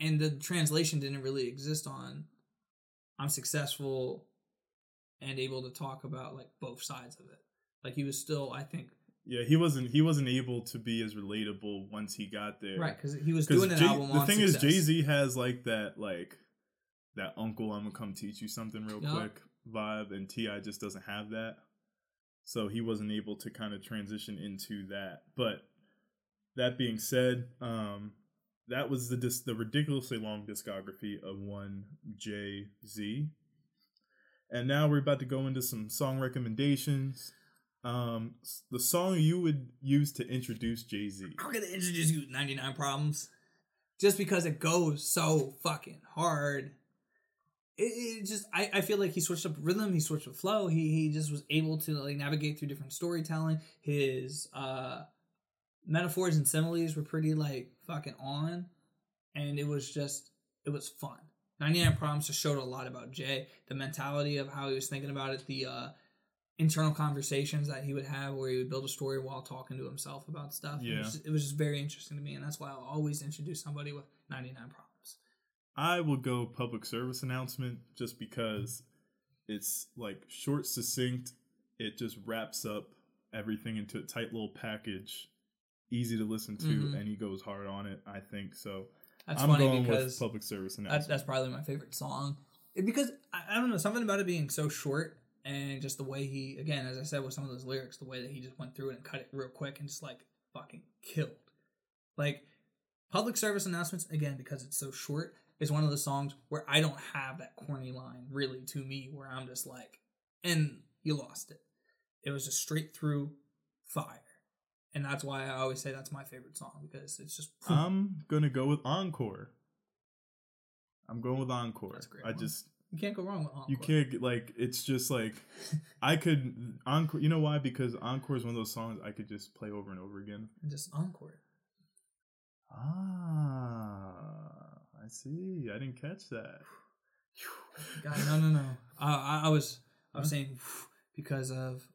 and the translation didn't really exist on. I'm successful and able to talk about like both sides of it. Like he was still, I think, yeah, he wasn't he wasn't able to be as relatable once he got there. right because he was doing an Jay- album. the thing is. Jay Z has like that like that uncle I'm gonna come teach you something real Yup. quick vibe, and T.I. just doesn't have that. So he wasn't able to kind of transition into that. But that being said, um, that was the dis- the ridiculously long discography of one Jay Z. And now we're about to go into some song recommendations. Um, the song you would use to introduce Jay Z. I'm gonna introduce you to 99 Problems, just because it goes so fucking hard. It, it just, I, I feel like he switched up rhythm, he switched up flow. He he just was able to like navigate through different storytelling. His uh metaphors and similes were pretty like fucking on, and it was just it was fun. 99 Problems just showed a lot about Jay, the mentality of how he was thinking about it, the uh internal conversations that he would have where he would build a story while talking to himself about stuff. It Yeah. was, just, it was just very interesting to me, and that's why I'll always introduce somebody with 99 Problems. I will go public service announcement just because it's like short, succinct. It just wraps up everything into a tight little package, easy to listen to, Mhm. and he goes hard on it. I think so. That's I'm funny because with public service that's, announcement. that's probably my favorite song. It- because I, I don't know something about it being so short and just the way he again, as I said with some of those lyrics, the way that he just went through it and cut it real quick and just like fucking killed. Like public service announcements again because it's so short is one of the songs where I don't have that corny line really to me where I'm just like, and you lost it. It was just straight through fire. And that's why I always say that's my favorite song because it's just I'm gonna go with encore. I'm going with encore. That's a great I one. just you can't go wrong with Encore. you can't like it's just like I could encore. You know why? Because encore is one of those songs I could just play over and over again. And just encore. Ah, I see. I didn't catch that. God, no, no, no. Uh, I, I was, I was saying because of.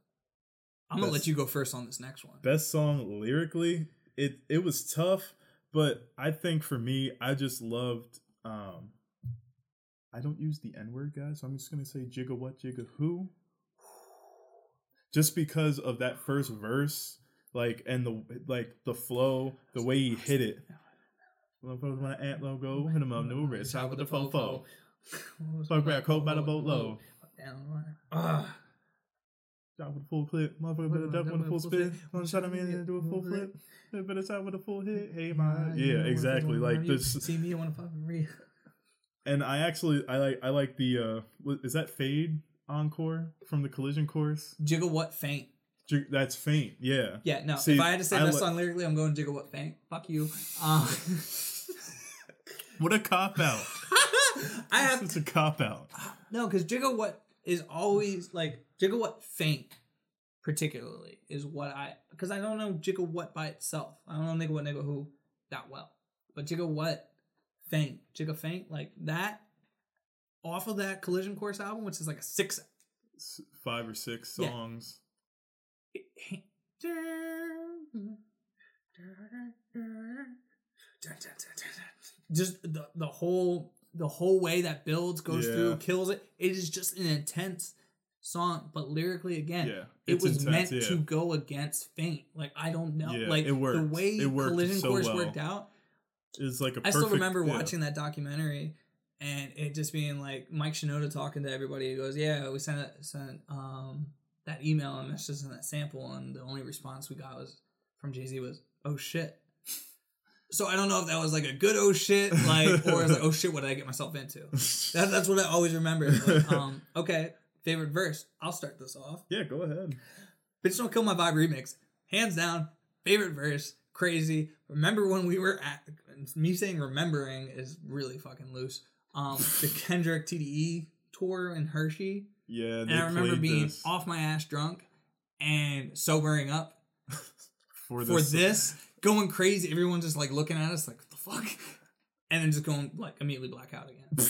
I'm gonna let you go first on this next one. Best song lyrically, it it was tough, but I think for me, I just loved. um I don't use the N word, guys, so I'm just gonna say jigga what, jigga who. Just because of that first verse, like and the like the flow, the way he hit it. My aunt logo, hit him up, new red side with the fofo. Fuck back, cold by the boat low. Ah, Drop with a full clip, motherfucker better duck with a full spin. One shot in and do a full flip. Better shot with a full hit. Hey, my yeah, exactly. Like this, See me, I want to fucking read. and I actually I like I like the uh, is that fade encore from the collision course? Jigga what faint? That's faint. Yeah. Yeah, no. See, if I had to say I that li- song lyrically, I'm going jigga what faint. Fuck you. Um, What a cop out. I have It's a cop out. No, because Jigga What is always like Jigga What Faint, particularly is what I because I don't know Jigga What by itself. I don't know Nigga What Nigga Who that well, but Jigga What Faint, Jigga Faint like that off of that Collision Course album, which is like a six. Five or six Yeah. songs. Just the the whole the whole way that builds goes Yeah. through kills it. It is just an intense song, but lyrically again, Yeah. it was intense, meant yeah. to go against Faint. Like I don't know, like it worked. the way It worked Collision so Course well. worked out. is like a I still remember watching that documentary and it just being like Mike Shinoda talking to everybody. He goes, "Yeah, we sent it, sent um that email and messages and that sample, and the only response we got was from Jay Z was, "Oh shit." So I don't know if that was like a good oh shit, like, or it's like oh shit, what did I get myself into? That, that's what I always remember. Like, um, okay, favorite verse. I'll start this off. yeah, go ahead. Bitch Don't Kill My Vibe remix. Hands down, favorite verse. Crazy. Remember when we were at me saying remembering is really fucking loose. Um the Kendrick TDE tour in Hershey. Yeah, And I remember being this off my ass drunk and sobering up for for this. Going crazy. Everyone's just like looking at us like what the fuck? And then just going like immediately black out again. but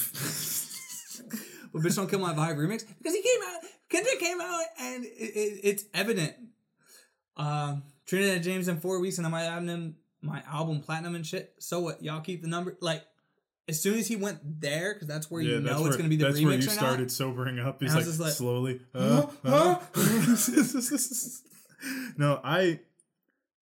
bitch don't kill my vibe remix because he came out kendrick came out and it, it, it's evident um trinidad james in four weeks and i might have him my album platinum and shit so what y'all keep the number like as soon as he went there because that's where yeah, you that's know where, it's going to be the that's remix where you started sobering up. He's like, like, slowly. Uh, Huh? uh. no, I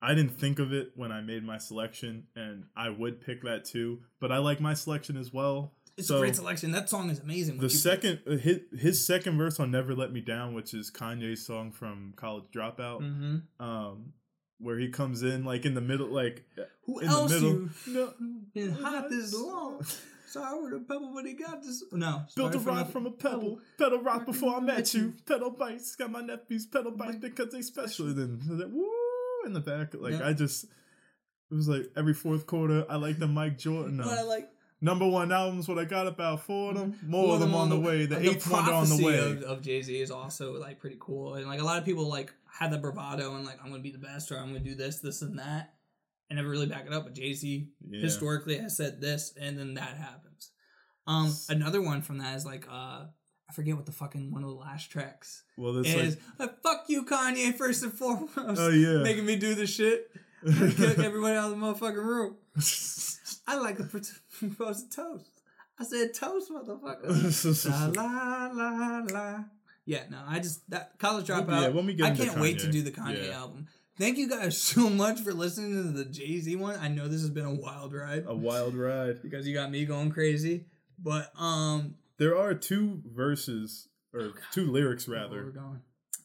I didn't think of it when I made my selection, and I would pick that too. But I like my selection as well. it's so a great selection that song is amazing the second uh, his, his second verse on "Never Let Me Down," which is Kanye's song from College Dropout, mm-hmm. um, where he comes in like in the middle, like who in else the middle. you No, been hot this long sorry a pebble but he got this no Built a rock from a pebble. Pedal rock before I met you. Pedal bites. Got my nephews pedal bites because they special. And then woo in the back. Like Yeah. I just, it was like every fourth quarter. I like the Mike Jordan. But I like Number one albums. What I got about four of them. More of them on the way. The the eighth wonder on the way. of, of Jay Z is also like pretty cool, and like a lot of people like have the bravado and like I'm gonna be the best or I'm gonna do this, this, and that, and never really back it up. But Jay Z Yeah. historically has said this, and then that happens. Um, another one from that is like uh, I forget what the fucking one of the last tracks Well, this is. Like, fuck you, Kanye, first and foremost. oh yeah. making me do this shit. Kick everybody out of the motherfucking room. I like to propose a toast. I said toast, motherfucker. la la la la. Yeah, no, I just that college dropout. yeah, when we get I can't wait to do the Kanye Yeah. album. Thank you guys so much for listening to the Jay Z one. I know this has been a wild ride a wild ride. because you got me going crazy, but um, There are two verses or two lyrics rather we're going.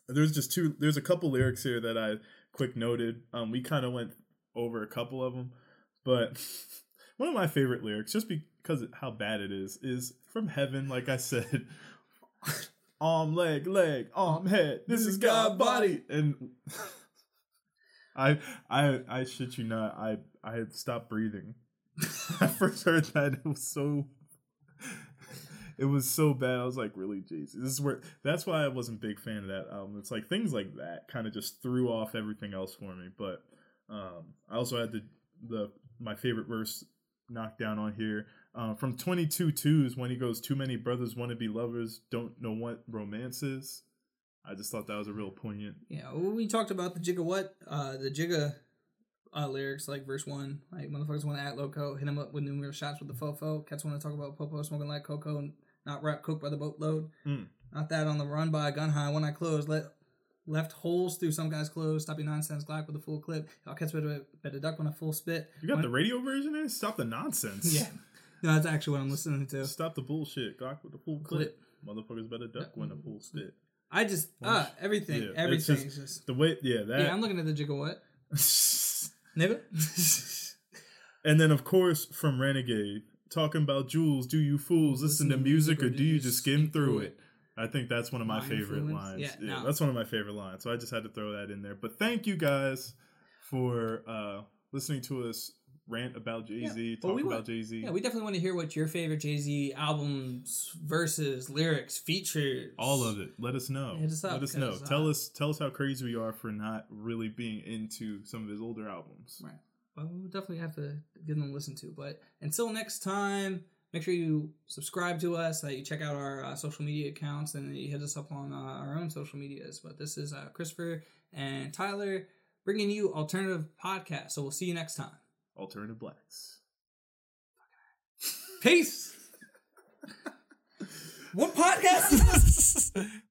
There's just two there's a couple lyrics here that i quick noted. Um we kind of went over a couple of them but one of my favorite lyrics just because of how bad it is is from heaven like i said arm leg leg arm head this is god body. And i i i shit you not i i stopped breathing. I first heard that it was so it was so bad. I was like, really, Jesus. This is where that's why I wasn't big fan of that album. It's like things like that kind of just threw off everything else for me. But um, I also had the the my favorite verse knocked down on here uh, from 22 twos when he goes, "Too many brothers want to be lovers, don't know what romance is." I just thought that was a real poignant. Yeah, well, we talked about the Jigga what, uh, the Jigga uh, lyrics, like verse one, like motherfuckers want to act loco, hit him up with numerous shots with the fofo. Cats want to talk about popo, smoking like cocoa, not rap coke by the boatload. Mm. Not that on the run by a gun high, When I closed, let left holes through some guy's clothes. Stop your nonsense, Glock with a full clip. Y'all cats better better duck on a full spit. You got When- the radio version in? Stop the nonsense. yeah, no, that's actually what I'm listening to. Stop the bullshit. Glock with the full clip. Motherfuckers better duck when a full spit. I just ah everything, Yeah, everything just- just. The way, yeah, that. Yeah, I'm looking at the Jigga what, nigga. And then, of course, from Renegade, talking about jewels, do you fools listen to music or do you just skim through it? I think that's one of my favorite influence? lines. Yeah, Yeah, no. that's one of my favorite lines. So I just had to throw that in there. But thank you guys for uh, listening to us rant about Jay Z, Yeah, talk we about Jay Z. Yeah, we definitely want to hear what your favorite Jay Z albums, verses, lyrics, features, all of it. Let us know. Hit us up, Let us know. uh, tell us tell us how crazy we are for not really being into some of his older albums. Right. Well, we'll definitely have to give them a listen to. But until next time, make sure you subscribe to us, that you check out our uh, social media accounts, and you hit us up on uh, our own social medias. But this is uh, Christopher and Tyler bringing you alternative podcast. So we'll see you next time. Alternative Blacks. Peace. what podcast is this?